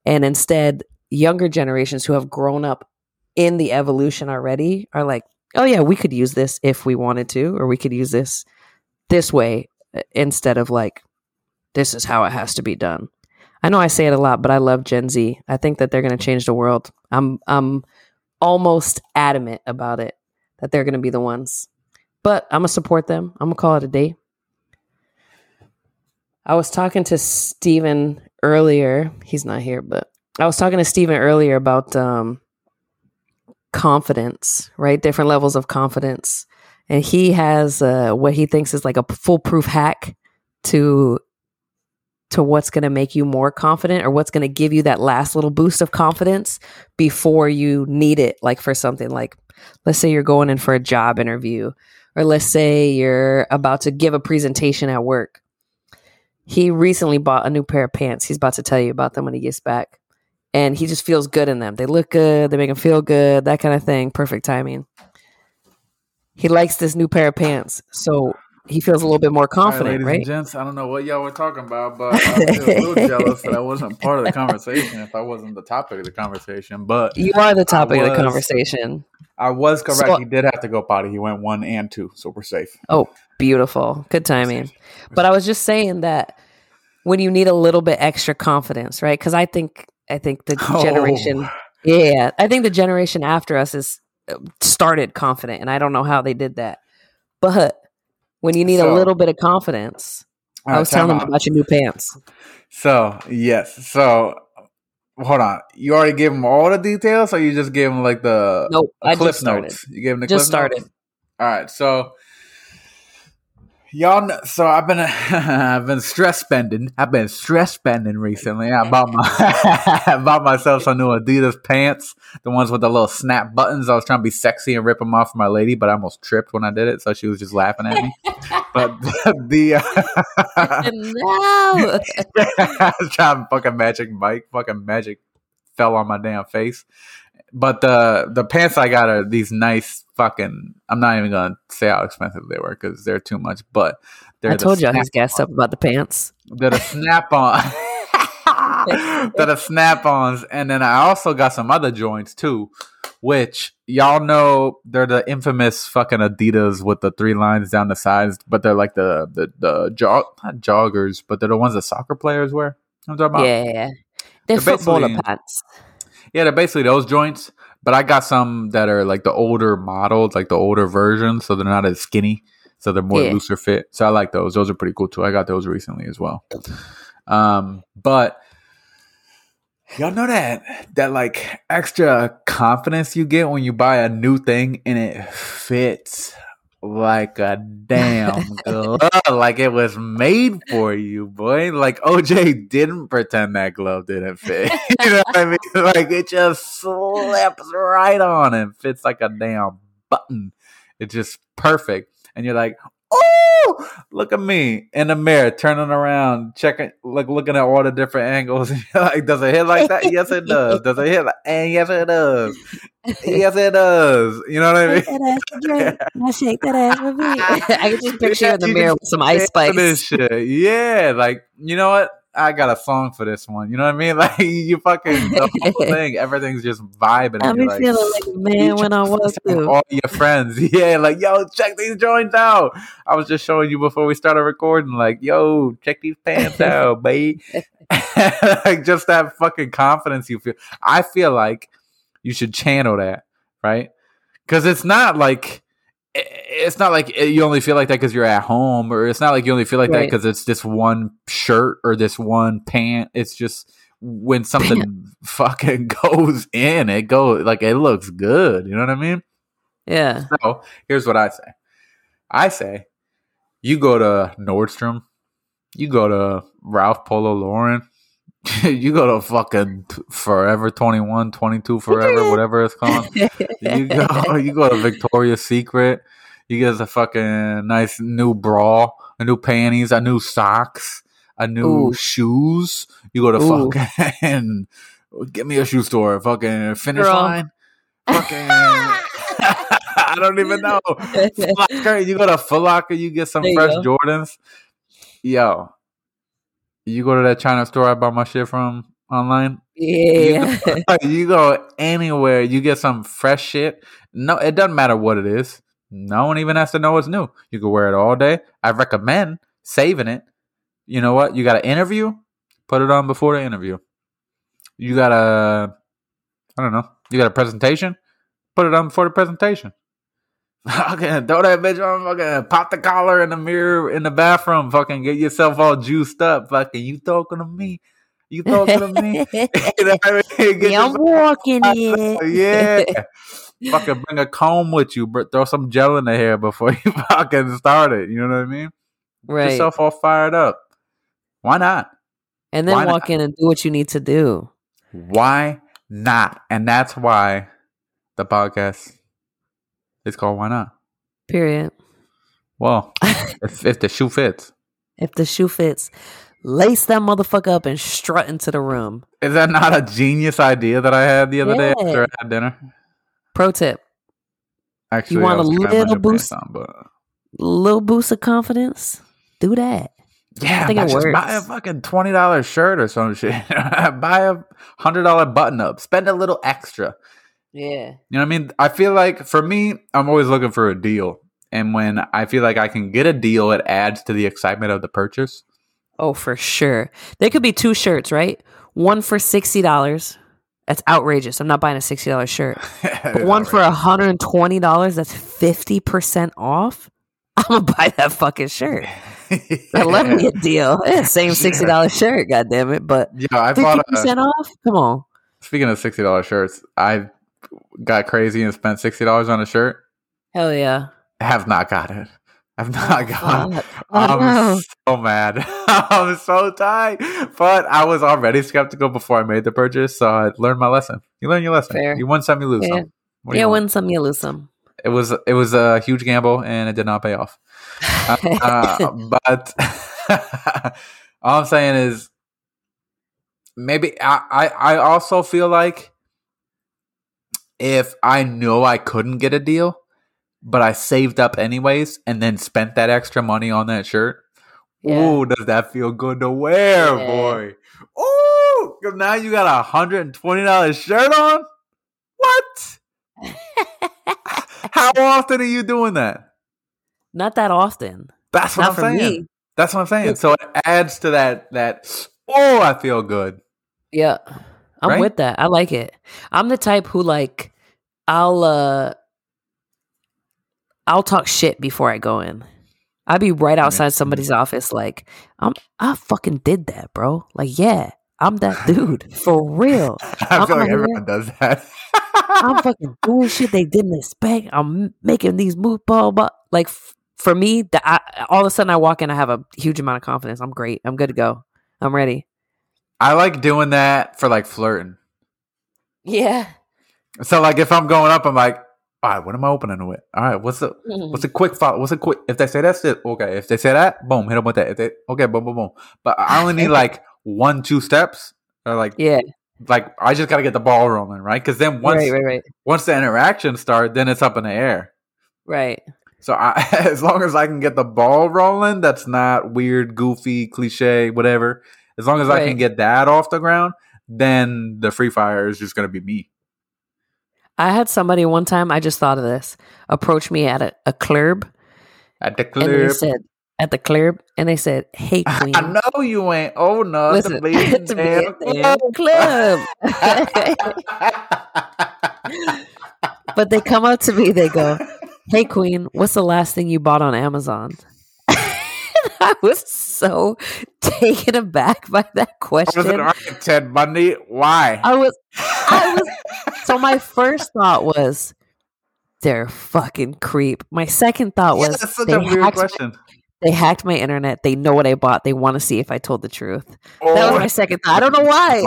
Speaker 2: And instead, younger generations who have grown up in the evolution already are like, oh, yeah, we could use this if we wanted to, or we could use this this way uh, instead of like, this is how it has to be done. I know I say it a lot, but I love Gen Z. I think that they're going to change the world. I'm I'm almost adamant about it that they're going to be the ones. But I'm gonna support them. I'm gonna call it a day. I was talking to Stephen earlier. He's not here, but I was talking to Stephen earlier about um, confidence, right? Different levels of confidence. And he has uh, what he thinks is like a foolproof hack to to what's going to make you more confident or what's going to give you that last little boost of confidence before you need it like for something like let's say you're going in for a job interview or let's say you're about to give a presentation at work. He recently bought a new pair of pants. He's about to tell you about them when he gets back. And he just feels good in them. They look good. They make him feel good. That kind of thing. Perfect timing. He likes this new pair of pants. So he feels a little bit more
Speaker 1: All right,
Speaker 2: confident
Speaker 1: ladies
Speaker 2: right
Speaker 1: and gents, I don't know what y'all were talking about, but I feel a little jealous that I wasn't part of the conversation if I wasn't the topic of the conversation. But
Speaker 2: You are the topic of the conversation.
Speaker 1: I was correct.
Speaker 2: So-
Speaker 1: he did have to go potty. He went one and two, so we're safe.
Speaker 2: Oh, beautiful. Good timing. But I was just saying that when you need a little bit extra confidence, right? Because I think I think the
Speaker 1: Oh.
Speaker 2: generation, yeah, I think the generation after us is uh, started confident, and I don't know how they did that. But when you need
Speaker 1: So-
Speaker 2: a little bit of confidence,
Speaker 1: All
Speaker 2: I was telling them about your new pants.
Speaker 1: So yes, so hold on. You already gave him all the details, or you just gave him like the
Speaker 2: Nope, I
Speaker 1: clip
Speaker 2: just started.
Speaker 1: notes? You gave him the
Speaker 2: Just
Speaker 1: clip notes?
Speaker 2: started.
Speaker 1: All right, so Y'all know, so I've been I've been stress spending. I've been stress spending recently. I bought my I bought myself some new Adidas pants, the ones with the little snap buttons. I was trying to be sexy and rip them off for my lady, but I almost tripped when I did it, so she was just laughing at me. but the uh,
Speaker 2: no.
Speaker 1: I was trying fucking magic Mike, fucking magic fell on my damn face. But the the pants I got are these nice fucking. I'm not even gonna say how expensive they were because they're too much. But they're
Speaker 2: I told y'all
Speaker 1: snap-
Speaker 2: he's gassed up about the pants.
Speaker 1: They're the snap on. they're the snap ons, and then I also got some other joints too, which y'all know they're the infamous fucking Adidas with the three lines down the sides, but they're like the the the jog not joggers, but they're the ones that soccer players wear. You know I'm talking about?
Speaker 2: Yeah. They're
Speaker 1: They're
Speaker 2: footballer pants.
Speaker 1: Yeah, they're basically those joints, but I got some that are like the older models, like the older versions, so they're not as skinny, so they're more
Speaker 2: Yeah.
Speaker 1: looser fit. So I like those. Those are pretty cool too. I got those recently as well. Um, but y'all know that that like extra confidence you get when you buy a new thing and it fits like a damn glove, like it was made for you, boy. Like OJ didn't pretend that glove didn't fit. you know what I mean? Like it just slips right on and fits like a damn button. It's just perfect. And you're like, oh, look at me in the mirror, turning around, checking, like looking at all the different angles. Like, does it hit like that? Yes, it does. Does it hit? Like, and yes, it does. Yes, it does. You know what I mean?
Speaker 2: Shake that ass for Drake. Shake that ass for me. I can just picture you in the mirror with some ice
Speaker 1: stand for This shit. Yeah, like you know what? I got a song for this one. You know what I mean? Like you fucking the whole thing, everything's just vibing.
Speaker 2: I
Speaker 1: and
Speaker 2: be
Speaker 1: you're like,
Speaker 2: feeling like man when I walk through.
Speaker 1: all your friends. Yeah, like yo, check these joints out. I was just showing you before we started recording. Like yo, check these pants out, babe. like just that fucking confidence you feel. I feel like you should channel that, right? Because it's not like it's not like uh, you only feel like that because you're at home, or it's not like you only feel like that because it's this one shirt or this one pant. It's just when something fucking goes in, it goes like it looks good. You know what I mean?
Speaker 2: Yeah.
Speaker 1: So here's what I say. I say you go to Nordstrom, you go to Ralph Polo Lauren, you go to fucking Forever 21, 22 Forever, whatever it's called. You go you go to Victoria's Secret, you get a fucking nice new bra, a new panties, a new socks, a new
Speaker 2: Ooh.
Speaker 1: shoes. You go to
Speaker 2: Ooh.
Speaker 1: fucking give me a shoe store, fucking finish
Speaker 2: Girl.
Speaker 1: line. Fucking I don't even know. Foot Locker, you go to Foot Locker, you get some fresh
Speaker 2: go.
Speaker 1: Jordans. Yo, you go to that China store I bought my shit from online.
Speaker 2: yeah.
Speaker 1: You go, you go anywhere, you get some fresh shit. No, it doesn't matter what it is. No one even has to know it's new. You can wear it all day. I recommend saving it. You know what? You got an interview, put it on before the interview. You got a, I don't know. You got a presentation, put it on before the presentation. Fucking throw that bitch on. Fucking pop the collar in the mirror in the bathroom. Fucking get yourself all juiced up. Fucking you talking to me? You talking to me? you know I mean? Get
Speaker 2: yeah, I'm walking it.
Speaker 1: yeah. fucking bring a comb with you, but throw some gel in the hair before you fucking start it. You know what I mean? Get
Speaker 2: Right.
Speaker 1: yourself all fired up. Why not?
Speaker 2: and then
Speaker 1: why not?
Speaker 2: walk in and do what you need to do.
Speaker 1: Why not? And that's why the podcast is called Why Not?
Speaker 2: Period.
Speaker 1: Well, if, if the shoe fits.
Speaker 2: If the shoe fits, lace that motherfucker up and strut into the room.
Speaker 1: Is that not a genius idea that I had the other day after I had dinner?
Speaker 2: Pro tip:
Speaker 1: Actually, you want
Speaker 2: a little
Speaker 1: put your pants
Speaker 2: boost?
Speaker 1: on, but
Speaker 2: little boost of confidence. Do that.
Speaker 1: Yeah,
Speaker 2: I think it
Speaker 1: just buy a fucking twenty dollars shirt or some shit. buy a hundred dollar button up. Spend a little extra.
Speaker 2: Yeah.
Speaker 1: You know what I mean? I feel like for me, I'm always looking for a deal, and when I feel like I can get a deal, it adds to the excitement of the purchase.
Speaker 2: Oh, for sure. There could be two shirts, right? One for sixty dollars. That's outrageous. I'm not buying a sixty dollars shirt. But one for hundred and twenty dollars. That's fifty percent off. I'm gonna buy that fucking shirt. I love me a deal. Yeah, same sixty dollars shirt. God damn it! But
Speaker 1: Yeah, I bought. A,
Speaker 2: percent off. Come on.
Speaker 1: speaking of sixty dollars shirts, I got crazy and spent sixty dollars on a shirt.
Speaker 2: Hell yeah.
Speaker 1: Have not got it. I've not.
Speaker 2: Fuck. Oh,
Speaker 1: I'm
Speaker 2: no.
Speaker 1: so mad. I'm so tired. But I was already skeptical before I made the purchase, so I learned my lesson. You learn your lesson.
Speaker 2: Fair.
Speaker 1: You win some, you lose
Speaker 2: Yeah.
Speaker 1: some. What
Speaker 2: Yeah,
Speaker 1: you
Speaker 2: win some, you lose some.
Speaker 1: It was it was a huge gamble, and it did not pay off. Uh, but all I'm saying is, maybe I, I I also feel like if I know I couldn't get a deal, but I saved up anyways, and then spent that extra money on that shirt.
Speaker 2: Yeah.
Speaker 1: Ooh, does that feel good to wear,
Speaker 2: Yeah.
Speaker 1: boy? Ooh, 'cause now you got a hundred and twenty dollars shirt on. What? How often are you doing that?
Speaker 2: Not that often.
Speaker 1: That's what
Speaker 2: Not
Speaker 1: I'm saying.
Speaker 2: me.
Speaker 1: That's what I'm saying. So it adds to that. That oh, I feel good.
Speaker 2: Yeah. I'm
Speaker 1: Right?
Speaker 2: with that. I like it. I'm the type who like I'll uh I'll talk shit before I go in. I'll be right outside somebody's office like, I'm I fucking did that, bro. Like, yeah, I'm that dude. For real.
Speaker 1: I feel
Speaker 2: I'm
Speaker 1: like
Speaker 2: here.
Speaker 1: does that.
Speaker 2: I'm fucking doing shit they didn't expect. I'm making these moves, blah, blah. Like f- for me, the, I, all of a sudden I walk in, I have a huge amount of confidence. I'm great. I'm good to go. I'm ready.
Speaker 1: I like doing that for like flirting.
Speaker 2: Yeah.
Speaker 1: So like if I'm going up, I'm like, all right, what am I opening with? All right, what's the mm-hmm. what's a quick follow? What's a quick? If they say that's it, okay. If they say that, boom, hit them with that. If they okay, boom, boom, boom. But I only need like one, two steps, or like
Speaker 2: yeah.
Speaker 1: like I just gotta get the ball rolling, right? Because then once
Speaker 2: right, right, right,
Speaker 1: once the interaction starts, then it's up in the air.
Speaker 2: right.
Speaker 1: So I, as long as I can get the ball rolling, that's not weird, goofy, cliche, whatever. As long as I can get that off the ground, then the free fire is just gonna be me.
Speaker 2: I had somebody one time, I just thought of this, approach me at a, a club
Speaker 1: At the club.
Speaker 2: and they said, at the club, and they said, hey, queen.
Speaker 1: I know you ain't old enough
Speaker 2: Listen,
Speaker 1: to be in
Speaker 2: to be
Speaker 1: damn
Speaker 2: in club. but they come up to me, they go, hey, queen, what's the last thing you bought on Amazon? I was so taken aback by that
Speaker 1: I was an
Speaker 2: question.
Speaker 1: architect, Ted Bundy. Why?
Speaker 2: I was, I was, so my first thought was, they're fucking creep. My second thought
Speaker 1: Yeah,
Speaker 2: was,
Speaker 1: that's such
Speaker 2: they
Speaker 1: a weird
Speaker 2: hacked, my, they hacked my internet. They know what I bought. They want to see if I told the truth.
Speaker 1: Oh,
Speaker 2: That was my second thought. I don't know why.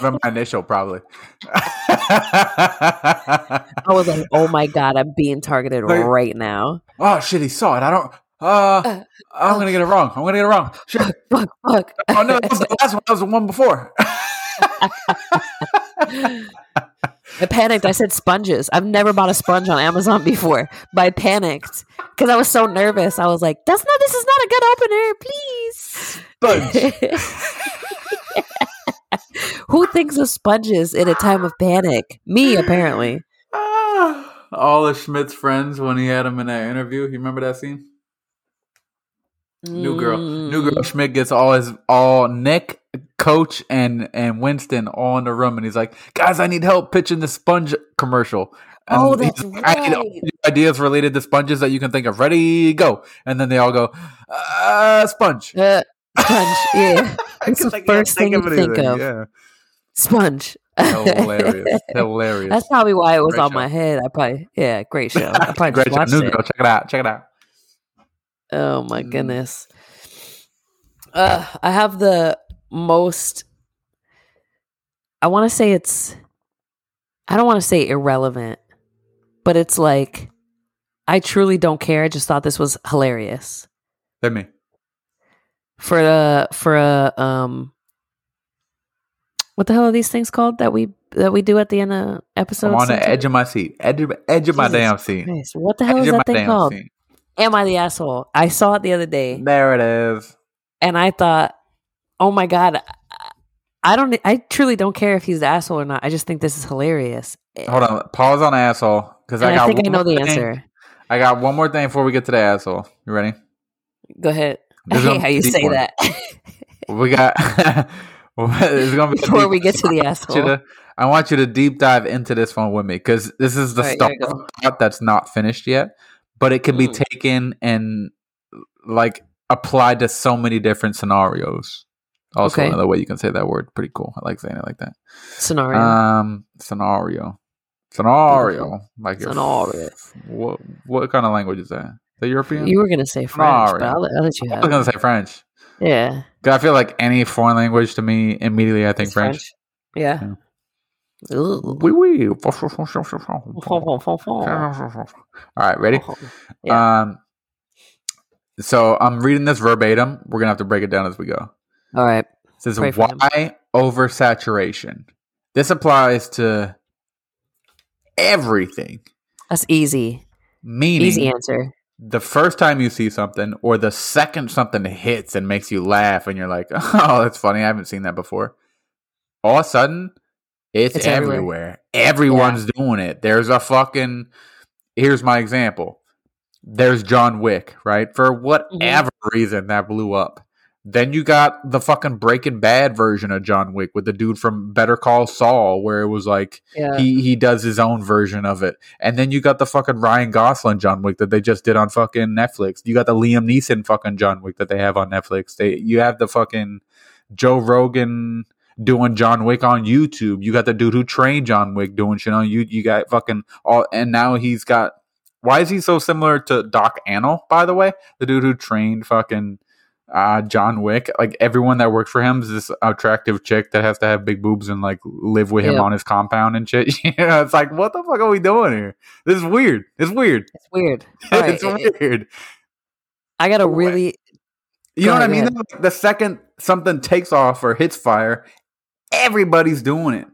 Speaker 1: my initial, probably.
Speaker 2: I was like, oh my God, I'm being targeted
Speaker 1: Like-
Speaker 2: right now.
Speaker 1: oh shit, he saw it. I don't. Uh, I'm gonna get it wrong. I'm gonna get it wrong. Shit.
Speaker 2: Fuck, fuck.
Speaker 1: Oh no, that was the last one. That was the one before.
Speaker 2: I panicked. I said sponges. I've never bought a sponge on Amazon before, but I panicked because I was so nervous. I was like, "That's not. This is not a good opener, please."
Speaker 1: Sponge.
Speaker 2: Who thinks of sponges in a time of panic? Me, apparently.
Speaker 1: Ah, all of Schmidt's friends when he had him in that interview. You remember that scene? New girl, new girl.
Speaker 2: Mm.
Speaker 1: Schmidt gets all his all Nick, Coach, and and Winston all in the room, and he's like, "Guys, I need help pitching the sponge commercial." And
Speaker 2: Oh,
Speaker 1: he's
Speaker 2: that's
Speaker 1: like, I need all
Speaker 2: right.
Speaker 1: ideas related to sponges that you can think of. Ready, go! And then they all go, uh, "Sponge."
Speaker 2: Uh, sponge. Yeah, It's the
Speaker 1: I
Speaker 2: first thing you think of.
Speaker 1: Yeah,
Speaker 2: sponge.
Speaker 1: hilarious, hilarious.
Speaker 2: That's probably why it was
Speaker 1: Great
Speaker 2: on
Speaker 1: show.
Speaker 2: my head. I probably yeah, great show. I probably
Speaker 1: Great
Speaker 2: just
Speaker 1: show.
Speaker 2: watched
Speaker 1: New
Speaker 2: it.
Speaker 1: girl, check it out. Check it out.
Speaker 2: Oh my
Speaker 1: Mm.
Speaker 2: goodness. Uh, I have the most. I want to say it's. I don't want to say irrelevant, but it's like, I truly don't care. I just thought this was hilarious
Speaker 1: Hit me.
Speaker 2: for a for a um. What the hell are these things called that we that we do at the end of episodes?
Speaker 1: I'm on the edge of my seat. Edge of, edge of my damn seat.
Speaker 2: Christ, What the hell
Speaker 1: Edge
Speaker 2: is that thing called?
Speaker 1: seat.
Speaker 2: Am I the asshole? I saw it the other day.
Speaker 1: Narrative.
Speaker 2: and I thought, oh my god, I- don't, I truly don't care if he's the asshole or not. I just think this is hilarious.
Speaker 1: Hold on. Pause on asshole because I
Speaker 2: I, think I know the
Speaker 1: thing.
Speaker 2: answer.
Speaker 1: I got one more thing before we get to the asshole. You ready?
Speaker 2: Go ahead. I hate how you say
Speaker 1: one.
Speaker 2: that.
Speaker 1: We got. it's gonna be
Speaker 2: Before we get to the
Speaker 1: I want you
Speaker 2: asshole.
Speaker 1: to- I want you to deep dive into this one with me because this is the
Speaker 2: right,
Speaker 1: start
Speaker 2: here we
Speaker 1: of
Speaker 2: go.
Speaker 1: a thought that's not finished yet, but it can be
Speaker 2: Mm.
Speaker 1: taken and like applied to so many different scenarios. Also,
Speaker 2: Okay.
Speaker 1: another way you can say that word, pretty cool. I like saying it like that.
Speaker 2: Scenario.
Speaker 1: Um, scenario, scenario, like
Speaker 2: Scenario.
Speaker 1: What what kind of language is that? Is that European?
Speaker 2: You were gonna say French, but I'll, I'll let you
Speaker 1: I was gonna say French.
Speaker 2: Yeah,
Speaker 1: I feel like any foreign language to me immediately I think
Speaker 2: it's
Speaker 1: French.
Speaker 2: Yeah. Ooh.
Speaker 1: Oui, oui. All right, ready?
Speaker 2: Yeah.
Speaker 1: Um, so I'm reading this verbatim. We're gonna have to break it down as we go.
Speaker 2: All right.
Speaker 1: It says
Speaker 2: Pray
Speaker 1: why oversaturation. This applies to everything.
Speaker 2: That's easy.
Speaker 1: Meaning,
Speaker 2: Easy answer.
Speaker 1: the first time you see something, or the second something hits and makes you laugh, and you're like, "Oh, that's funny! I haven't seen that before." All of a sudden, it's,
Speaker 2: It's
Speaker 1: everywhere.
Speaker 2: everywhere.
Speaker 1: Everyone's doing it. There's a fucking. Here's my example. There's John Wick, right? For mm-hmm. whatever reason, that blew up. Then you got the fucking Breaking Bad version of John Wick with the dude from Better Call Saul, where it was like
Speaker 2: Yeah.
Speaker 1: he he does his own version of it. And then you got the fucking Ryan Gosling John Wick that they just did on fucking Netflix. You got the Liam Neeson fucking John Wick that they have on Netflix. They you have the fucking Joe Rogan doing John Wick on YouTube. You got the dude who trained John Wick doing shit on you. You got fucking all, and now he's got. Why is he so similar to Doc Antle? By the way, the dude who trained fucking uh, John Wick. Like everyone that works for him is this attractive chick that has to have big boobs and like live with him
Speaker 2: Yeah.
Speaker 1: on his compound and shit. you know, it's like what the fuck are we doing here? This is weird. It's weird.
Speaker 2: It's weird. Right.
Speaker 1: it's weird.
Speaker 2: I got a really
Speaker 1: You know what I mean? the second something takes off or hits fire, everybody's doing it.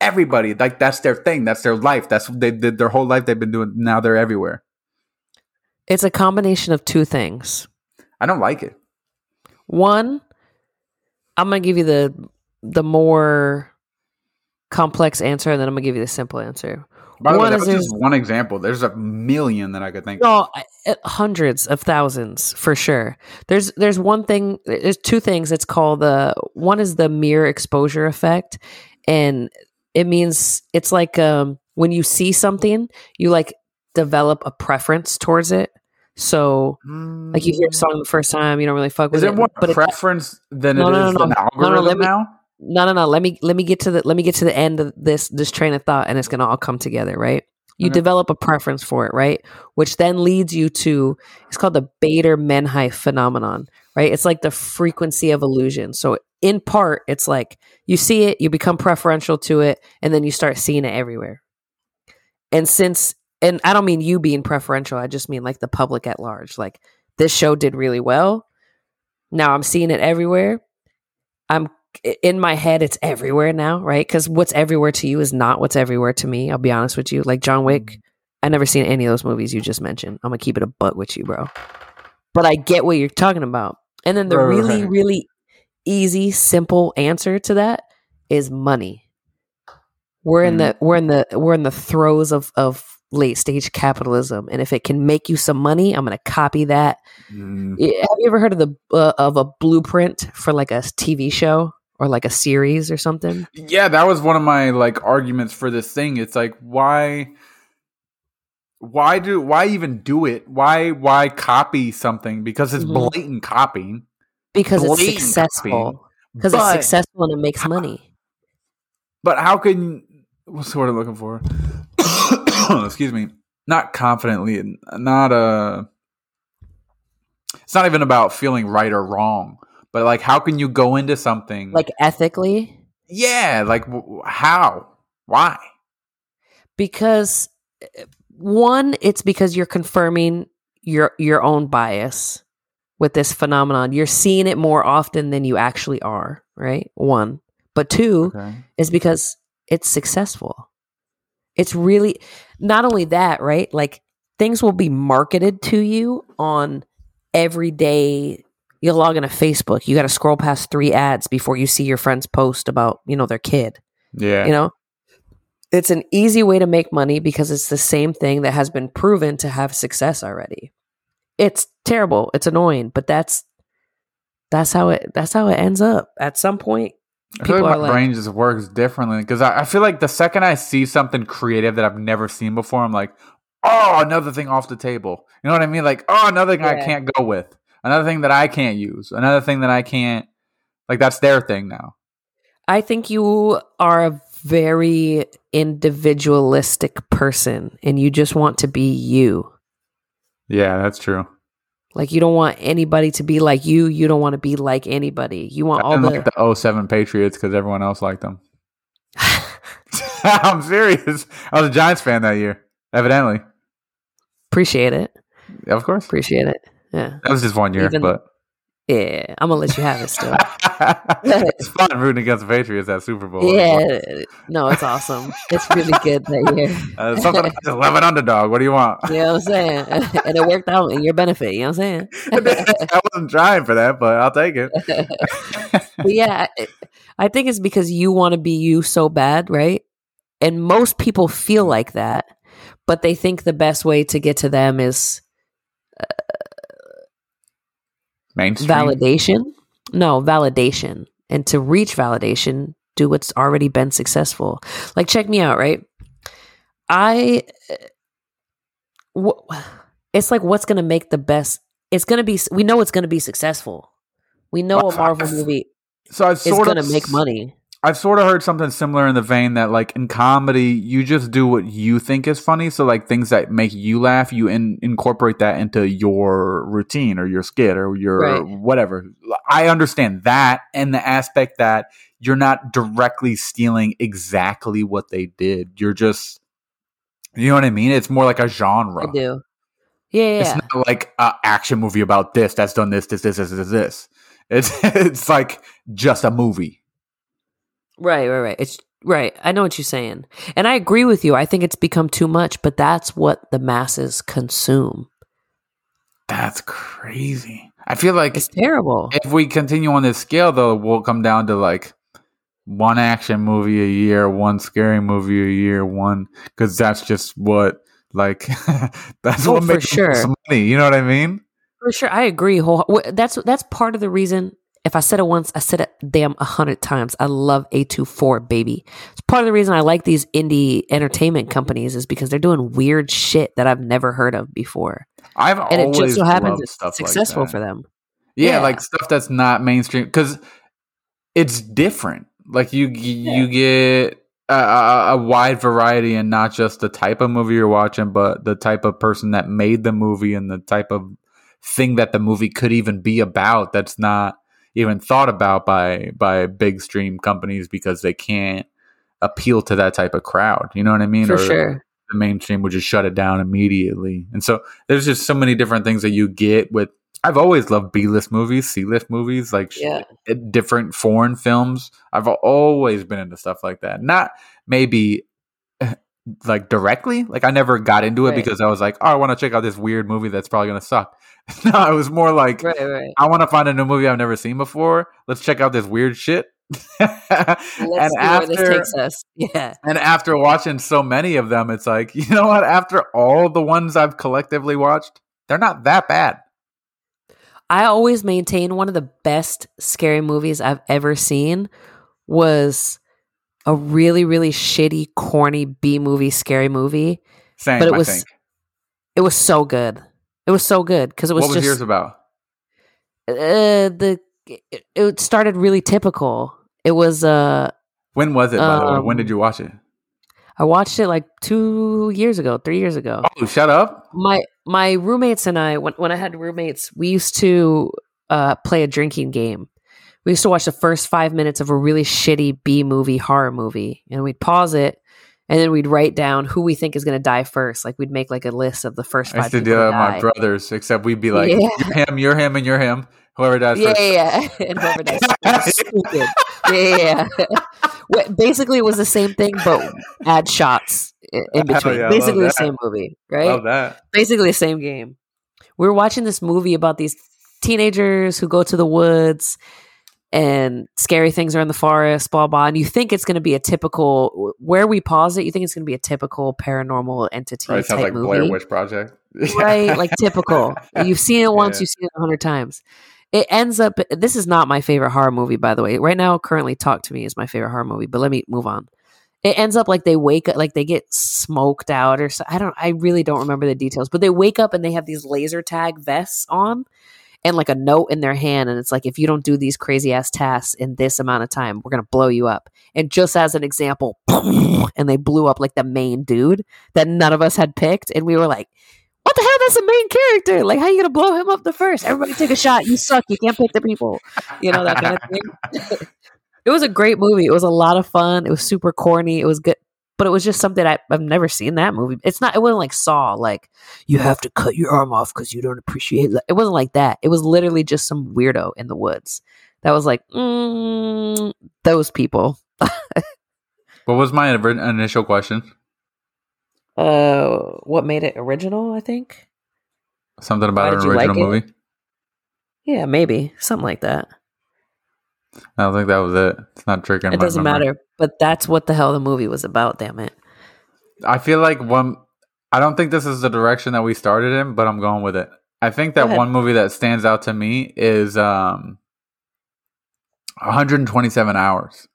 Speaker 1: Everybody, like that's their thing. That's their life. That's what they did their whole life. They've been doing. Now they're everywhere.
Speaker 2: it's a combination of two things.
Speaker 1: I don't like it.
Speaker 2: One, I'm gonna give you the the more complex answer, and then I'm gonna give you the simple answer.
Speaker 1: By the way,
Speaker 2: One
Speaker 1: that
Speaker 2: is
Speaker 1: was just one example. There's a million that I could think. of.
Speaker 2: No, uh, hundreds of thousands for sure. There's there's one thing. There's two things. It's called the one is the mere exposure effect, and it means it's like um, when you see something, you like develop a preference towards it. So like you hear a song the first time, you don't really fuck with
Speaker 1: Is it
Speaker 2: it,
Speaker 1: more
Speaker 2: but it,
Speaker 1: preference than
Speaker 2: No,
Speaker 1: it
Speaker 2: no,
Speaker 1: is
Speaker 2: no,
Speaker 1: an
Speaker 2: no. No, no,
Speaker 1: algorithm
Speaker 2: let me-
Speaker 1: now?
Speaker 2: No no no. Let me let me get to the let me get to the end of this this train of thought and it's gonna all come together right? You
Speaker 1: Okay.
Speaker 2: develop a preference for it right? Which then leads you to it's called the Baader-Meinhof phenomenon right? It's like the frequency of illusion. So in part it's like you see it you become preferential to it and then you start seeing it everywhere. And since and i don't mean you being preferential i just mean like the public at large. Like this show did really well. Now i'm seeing it everywhere. I'm in my head it's everywhere now right? Because what's everywhere to you is not what's everywhere to me i'll be honest with you. Like john wick i never seen any of those movies you just mentioned. I'm gonna keep it a butt with you bro. But i get what you're talking about. And then the
Speaker 1: Right,
Speaker 2: really
Speaker 1: right.
Speaker 2: really easy simple answer to that is money. We're in the we're in the we're in the throes of of late stage capitalism. And if it can make you some money i'm gonna copy that.
Speaker 1: Mm.
Speaker 2: Have you ever heard of the uh, of a blueprint for like a TV show or like a series or something?
Speaker 1: Yeah, that was one of my like arguments for this thing. It's like why why do why even do it? Why why copy something? Because it's
Speaker 2: Mhm.
Speaker 1: blatant copying.
Speaker 2: Because it's successful. Because it's successful and it makes money.
Speaker 1: But how can what's the word I'm looking for? Excuse me. Not confidently, not uh It's not even about feeling right or wrong, but like how can you go into something
Speaker 2: Like ethically,
Speaker 1: yeah, like w- how? Why?
Speaker 2: because uh, one, it's because you're confirming your your own bias with this phenomenon. You're seeing it more often than you actually are, right? One. But two,
Speaker 1: Okay.
Speaker 2: is because it's successful. It's really not only that, right? Like things will be marketed to you on every You'll log into Facebook. You got to scroll past three ads before you see your friend's post about, you know, their kid.
Speaker 1: Yeah.
Speaker 2: You know, it's an easy way to make money because it's the same thing that has been proven to have success already. It's terrible. It's annoying, but that's that's how it that's how it ends up. At some point,
Speaker 1: I feel
Speaker 2: people
Speaker 1: like
Speaker 2: are
Speaker 1: my
Speaker 2: like-
Speaker 1: brain just works differently because I, I feel like the second I see something creative that I've never seen before, I'm like, oh, another thing off the table. You know what I mean? Like, oh, another thing I can't go with, another thing that I can't use, another thing that I can't. Like that's their thing now.
Speaker 2: I think you are a very individualistic person and you just want to be you.
Speaker 1: Yeah, that's true.
Speaker 2: Like you don't want anybody to be like you. You don't want to be like anybody. You want
Speaker 1: I
Speaker 2: all the.
Speaker 1: like the 07 Patriots because everyone else liked them. I'm serious. I was a Giants fan that year, evidently.
Speaker 2: Appreciate it.
Speaker 1: Of course.
Speaker 2: Appreciate it. Yeah.
Speaker 1: That was just one year,
Speaker 2: Even-
Speaker 1: but
Speaker 2: Yeah. I'm gonna let you have it still.
Speaker 1: it's fun rooting against the Patriots at Super Bowl.
Speaker 2: yeah. No, it's awesome. It's really good that year.
Speaker 1: Uh, something about just love an underdog. What do you want?
Speaker 2: You know what I'm saying? and it worked out in your benefit. You know what I'm saying?
Speaker 1: I wasn't trying for that, but I'll take it.
Speaker 2: but yeah, I think it's because you want to be you so bad, right? And most people feel like that, but they think the best way to get to them is
Speaker 1: Mainstream.
Speaker 2: validation. No, validation. And to reach validation, do what's already been successful. Like, check me out, right? I, wh- it's like, what's going to make the best? It's going to be, we know it's going to be successful. We know a Marvel movie
Speaker 1: So
Speaker 2: is
Speaker 1: sort
Speaker 2: going
Speaker 1: of
Speaker 2: to make money.
Speaker 1: I've sort of heard something similar in the vein that like in comedy, you just do what you think is funny. So like things that make you laugh, you in, incorporate that into your routine or your skit or your
Speaker 2: Right.
Speaker 1: whatever. I understand that and the aspect that you're not directly stealing exactly what they did. You're just, you know what I mean? It's more like a genre.
Speaker 2: I do. Yeah, yeah.
Speaker 1: It's not like an action movie about this that's done this, this, this, this, this, this. It's it's like just a movie.
Speaker 2: Right, right, right. It's right. I know what you're saying. And I agree with you. I think it's become too much, but that's what the masses consume.
Speaker 1: That's crazy. I feel like
Speaker 2: It's terrible.
Speaker 1: if we continue on this scale, though, we'll come down to like one action movie a year, one scary movie a year, one because that's just what like that's
Speaker 2: Oh,
Speaker 1: what makes
Speaker 2: sure.
Speaker 1: money. You know what I mean?
Speaker 2: For sure. I agree. whole- That's that's part of the reason. If I said it once, I said it damn a hundred times. I love A24, baby. It's part of the reason I like these indie entertainment companies is because they're doing weird shit that I've never heard of before.
Speaker 1: I've
Speaker 2: And it
Speaker 1: always
Speaker 2: just so happens it's successful
Speaker 1: like
Speaker 2: for them.
Speaker 1: Yeah,
Speaker 2: Yeah.
Speaker 1: like stuff that's not mainstream because it's different. Like you, you get a, a, a wide variety and not just the type of movie you're watching, but the type of person that made the movie and the type of thing that the movie could even be about. That's not even thought about by by big stream companies because they can't appeal to that type of crowd. You know what I mean?
Speaker 2: For
Speaker 1: Or-
Speaker 2: sure.
Speaker 1: the mainstream would just shut it down immediately. And so there's just so many different things that you get with. I've always loved B list movies, C list movies, like
Speaker 2: Yeah.
Speaker 1: uh, different foreign films. I've always been into stuff like that. Not maybe like directly. Like I never got into it
Speaker 2: Right.
Speaker 1: because I was like, oh, I want to check out this weird movie that's probably gonna suck. no, it was more like
Speaker 2: Right, right.
Speaker 1: I want to find a new movie I've never seen before. Let's check out this weird shit.
Speaker 2: Let's
Speaker 1: and after
Speaker 2: this takes us. Yeah.
Speaker 1: and after watching so many of them, it's like, you know what? After all the ones I've collectively watched, they're not that bad.
Speaker 2: I always maintain one of the best scary movies I've ever seen was a really, really shitty, corny B movie scary movie.
Speaker 1: Same,
Speaker 2: But it was-
Speaker 1: think.
Speaker 2: It was so good. It was so good because it was
Speaker 1: What was
Speaker 2: just
Speaker 1: yours about?
Speaker 2: uh, the. It, it started really typical. It was uh
Speaker 1: When was it, by the way? When
Speaker 2: Um,
Speaker 1: did you watch it?
Speaker 2: I watched it like two years ago, three years ago.
Speaker 1: Oh, shut up.
Speaker 2: my my roommates and I when when I had roommates, we used to uh, play a drinking game. We used to watch the first five minutes of a really shitty B movie horror movie, and we'd pause it, and then we'd write down who we think is going to die first. Like we'd make like a list of the first
Speaker 1: I
Speaker 2: five.
Speaker 1: used to do that with
Speaker 2: to
Speaker 1: my brothers, except we'd be like,
Speaker 2: Yeah.
Speaker 1: you're him, you're him, and you're him. Whoever dies
Speaker 2: Yeah,
Speaker 1: first.
Speaker 2: yeah, yeah. and whoever dies stupid. Yeah, yeah. Basically, it was the same thing, but add shots in between.
Speaker 1: yeah,
Speaker 2: Basically, the same movie, right?
Speaker 1: Love that.
Speaker 2: basically the same game. We were watching this movie about these teenagers who go to the woods and scary things are in the forest, blah blah. And you think it's going to be a typical where we pause it. You think it's going to be a typical paranormal entity
Speaker 1: Right, sounds
Speaker 2: type
Speaker 1: like Blair
Speaker 2: movie,
Speaker 1: Witch Project.
Speaker 2: right? Like typical. You've seen it once,
Speaker 1: Yeah.
Speaker 2: you've seen it a hundred times. It ends up. This is not my favorite horror movie, by the way. Right now, currently, Talk to Me is my favorite horror movie. But let me move on. It ends up like they wake up, like they get smoked out, or so, I don't. I really don't remember the details. But they wake up and they have these laser tag vests on, and like a note in their hand, and it's like, if you don't do these crazy ass tasks in this amount of time, we're gonna blow you up. And just as an example, and they blew up like the main dude that none of us had picked, and we were like, what the hell? That's the main character. Like, how you gonna blow him up the first? Everybody take a shot. You suck. You can't pick the people. You know that kind of thing. it was a great movie. It was a lot of fun. It was super corny. It was good, but it was just something I, I've never seen that movie. It's not. It wasn't like Saw. Like you have to cut your arm off because you don't appreciate. It. it wasn't like that. It was literally just some weirdo in the woods that was like mm, those people.
Speaker 1: what was my initial question?
Speaker 2: Uh, what made it original? I think
Speaker 1: something about an original like movie.
Speaker 2: Yeah, maybe something like that.
Speaker 1: I don't think that was it. It's not triggering.
Speaker 2: It doesn't memory. matter, but that's what the hell the movie was about. Damn it!
Speaker 1: I feel like one. I don't think this is the direction that we started in, but I'm going with it. I think that one movie that stands out to me is um, 127 Hours.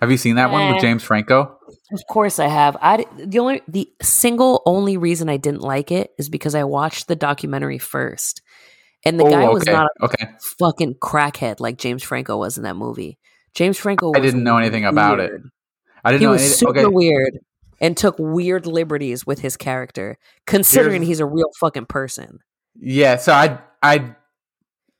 Speaker 1: Have you seen that one with James Franco?
Speaker 2: Of course I have. I the only the single only reason I didn't like it is because I watched the documentary first. And the oh, guy was not a okay. fucking crackhead like James Franco was in that movie. James Franco
Speaker 1: I didn't know anything weird. about it. I didn't know
Speaker 2: he
Speaker 1: know
Speaker 2: was anything. super okay. weird and took weird liberties with his character, considering Here's, he's a real fucking person.
Speaker 1: Yeah, so I I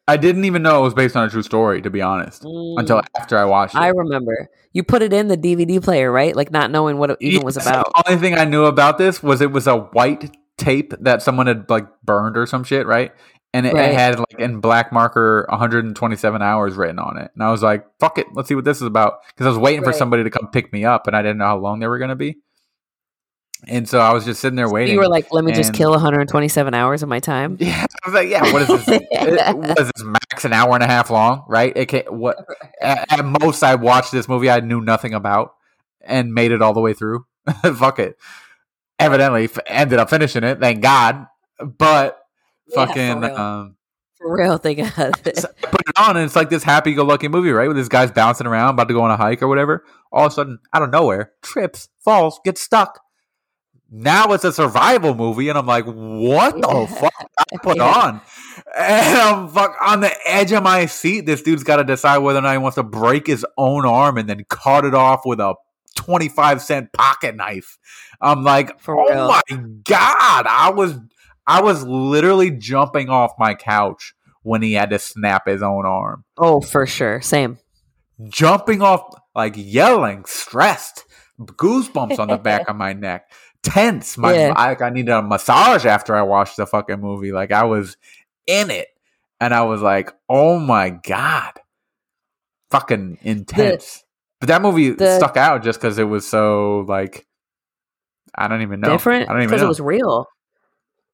Speaker 1: I didn't even know it was based on a true story, to be honest, mm. until after I watched it.
Speaker 2: I remember you put it in the DVD player, right? Like not knowing what it even yes, was about.
Speaker 1: The only thing I knew about this was it was a white tape that someone had like burned or some shit, right? And it, right. it had like in black marker 127 hours written on it, and I was like, "Fuck it, let's see what this is about." Because I was waiting right. for somebody to come pick me up, and I didn't know how long they were going to be. And so I was just sitting there waiting.
Speaker 2: You were like, "Let me just kill 127 hours of my time."
Speaker 1: Yeah, I was like, "Yeah, what is this? it, was this max an hour and a half long? Right? It can, what at, at, most I watched this movie I knew nothing about and made it all the way through. Fuck it. Evidently, f- ended up finishing it. Thank God. But yeah, fucking.
Speaker 2: For real.
Speaker 1: Um,
Speaker 2: for real, thank God.
Speaker 1: put it on, and it's like this happy-go-lucky movie, right? With this guy's bouncing around, about to go on a hike or whatever. All of a sudden, out of nowhere, trips, falls, gets stuck now it's a survival movie, and I'm like, what the fuck I put yeah. on? And I'm fuck on the edge of my seat. This dude's got to decide whether or not he wants to break his own arm and then cut it off with a 25 cent pocket knife. I'm like, For oh real. my god! I was I was literally jumping off my couch when he had to snap his own arm.
Speaker 2: Oh, for sure, same.
Speaker 1: Jumping off, like yelling, stressed, goosebumps on the back of my neck tense. My yeah. I, I needed a massage after I watched the fucking movie. Like I was in it, and I was like, "Oh my god, fucking intense." The, but that movie the, stuck out just because it was so like I don't even know
Speaker 2: different.
Speaker 1: I don't even know
Speaker 2: because it was real.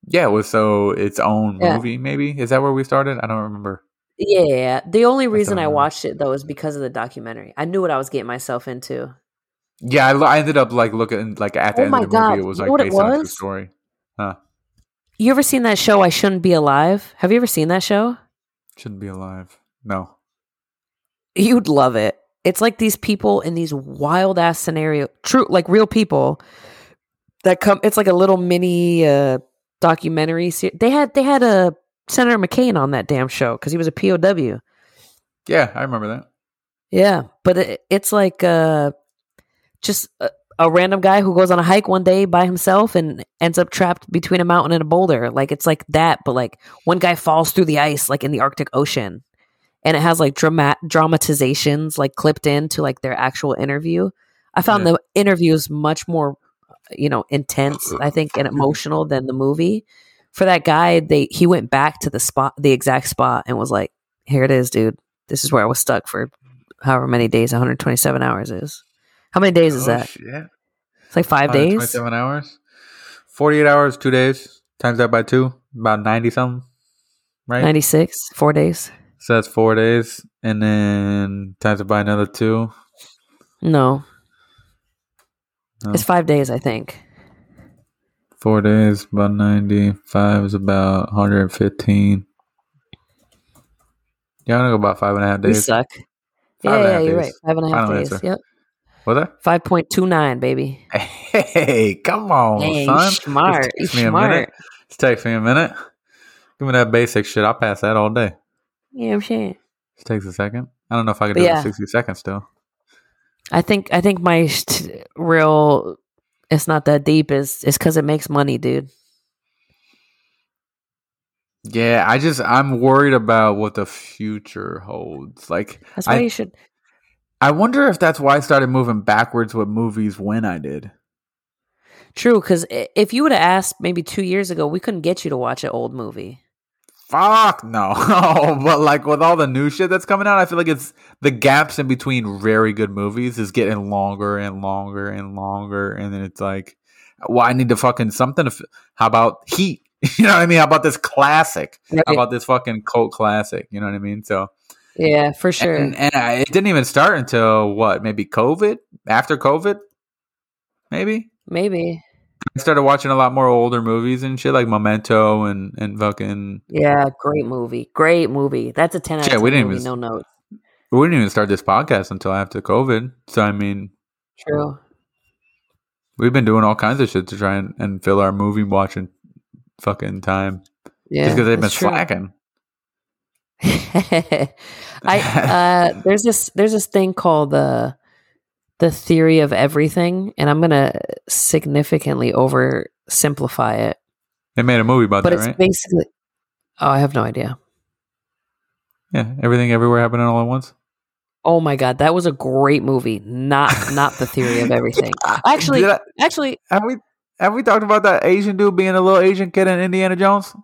Speaker 1: Yeah, it was so its own yeah. movie. Maybe is that where we started? I don't remember.
Speaker 2: Yeah, the only reason I, I watched it though is because of the documentary. I knew what I was getting myself into.
Speaker 1: Yeah, I, I, ended up like looking like at the oh end of the God. movie. It was like based on a true story. Huh?
Speaker 2: You ever seen that show? I shouldn't be alive. Have you ever seen that show?
Speaker 1: Shouldn't be alive. No.
Speaker 2: You'd love it. It's like these people in these wild ass scenario, true like real people that come. It's like a little mini uh, documentary. series. They had they had a Senator McCain on that damn show because he was a POW.
Speaker 1: Yeah, I remember that.
Speaker 2: Yeah, but it, it's like uh just a, a, random guy who goes on a hike one day by himself and ends up trapped between a mountain and a boulder. Like it's like that, but like one guy falls through the ice, like in the Arctic Ocean, and it has like drama- dramatizations like clipped into like their actual interview. I found yeah. the interviews much more, you know, intense. Uh, I think and emotional than the movie. For that guy, they he went back to the spot, the exact spot, and was like, "Here it is, dude. This is where I was stuck for however many days 127 hours is." How many days is oh, that?
Speaker 1: Shit.
Speaker 2: It's like five days.
Speaker 1: Twenty-seven hours. Forty-eight hours, two days. Times that by two, about ninety something. Right.
Speaker 2: Ninety-six, four days.
Speaker 1: So that's four days, and then times it by another two.
Speaker 2: No. No. It's five days, I think.
Speaker 1: Four days, about ninety. Five is about one hundred and fifteen. Yeah, I'm gonna go about five and a half days.
Speaker 2: We suck. Five yeah, yeah, you're right. Five and a half days. Answer. Yep.
Speaker 1: What that?
Speaker 2: Five point two nine, baby.
Speaker 1: Hey, come on, hey, son.
Speaker 2: Smart. Just me smart.
Speaker 1: a minute. Just takes me a minute. Give me that basic shit. I'll pass that all day.
Speaker 2: Yeah, I'm saying.
Speaker 1: It takes a second. I don't know if I can do yeah. it in sixty seconds still.
Speaker 2: I think I think my real it's not that deep is is because it makes money, dude.
Speaker 1: Yeah, I just I'm worried about what the future holds. Like
Speaker 2: That's why
Speaker 1: I,
Speaker 2: you should.
Speaker 1: I wonder if that's why I started moving backwards with movies when I did.
Speaker 2: True, because if you would have asked maybe two years ago, we couldn't get you to watch an old movie.
Speaker 1: Fuck no. but like with all the new shit that's coming out, I feel like it's the gaps in between very good movies is getting longer and longer and longer, and then it's like, well, I need to fucking something. To f- How about Heat? You know what I mean? How about this classic?
Speaker 2: Right.
Speaker 1: How about this fucking cult classic? You know what I mean? So
Speaker 2: Yeah, for sure.
Speaker 1: and, and I, it didn't even start until what? Maybe COVID? After COVID? Maybe.
Speaker 2: maybe.
Speaker 1: I started watching a lot more older movies and shit like Memento and and fucking.
Speaker 2: Yeah, great movie. Great movie. That's a ten out of 10
Speaker 1: we didn't
Speaker 2: movie.
Speaker 1: even-
Speaker 2: No notes.
Speaker 1: We didn't even start this podcast until after COVID. So I mean,
Speaker 2: True.
Speaker 1: we've been doing all kinds of shit to try and, and fill our movie watching fucking time
Speaker 2: Yeah,
Speaker 1: just because they've been
Speaker 2: true.
Speaker 1: slacking.
Speaker 2: I uh, there's this there's this thing called the the theory of everything, and I'm gonna significantly oversimplify it.
Speaker 1: They made a movie about that.
Speaker 2: But
Speaker 1: that,
Speaker 2: it's
Speaker 1: right?
Speaker 2: basically oh, I have no idea.
Speaker 1: Yeah, everything everywhere happening all at once.
Speaker 2: Oh my god, that was a great movie. Not not the theory of everything. Actually,
Speaker 1: I-
Speaker 2: actually,
Speaker 1: have we have we talked about that Asian dude being a little Asian kid in Indiana Jones?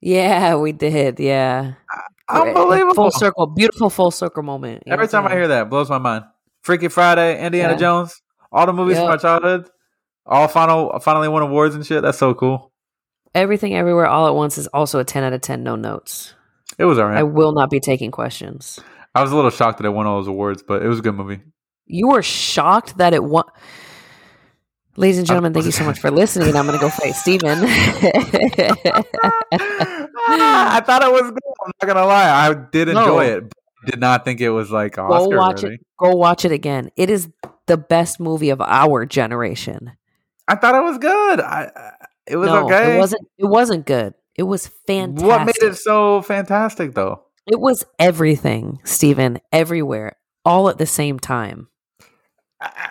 Speaker 2: yeah, we did. Yeah, uh,
Speaker 1: Unbelievable!
Speaker 2: Full circle, beautiful full circle moment. know
Speaker 1: Every time I hear that, it blows my mind. Freaky Friday, Indiana
Speaker 2: Yeah.
Speaker 1: Jones, all the movies from my childhood, all final finally won awards and shit. That's so cool.
Speaker 2: everything everywhere all at once is also a ten out of ten. No notes.
Speaker 1: It was alright.
Speaker 2: I
Speaker 1: I,
Speaker 2: will not be taking questions.
Speaker 1: I was a little shocked that it won all those awards, but it was a good movie.
Speaker 2: You were shocked that it won. Ladies and gentlemen, thank you so much for listening. I'm going to go fight Stephen.
Speaker 1: I thought it was good. I'm not gonna lie, I did enjoy
Speaker 2: No.
Speaker 1: it. But I did not think it was like
Speaker 2: go
Speaker 1: Oscar
Speaker 2: watch
Speaker 1: worthy.
Speaker 2: it. Go watch it again. It is the best movie of our generation.
Speaker 1: I thought it was good. I, I it was
Speaker 2: no,
Speaker 1: okay.
Speaker 2: it wasn't. It wasn't good. It was fantastic.
Speaker 1: What made it so fantastic, though?
Speaker 2: It was everything, Stephen. everywhere, all at the same time.
Speaker 1: I,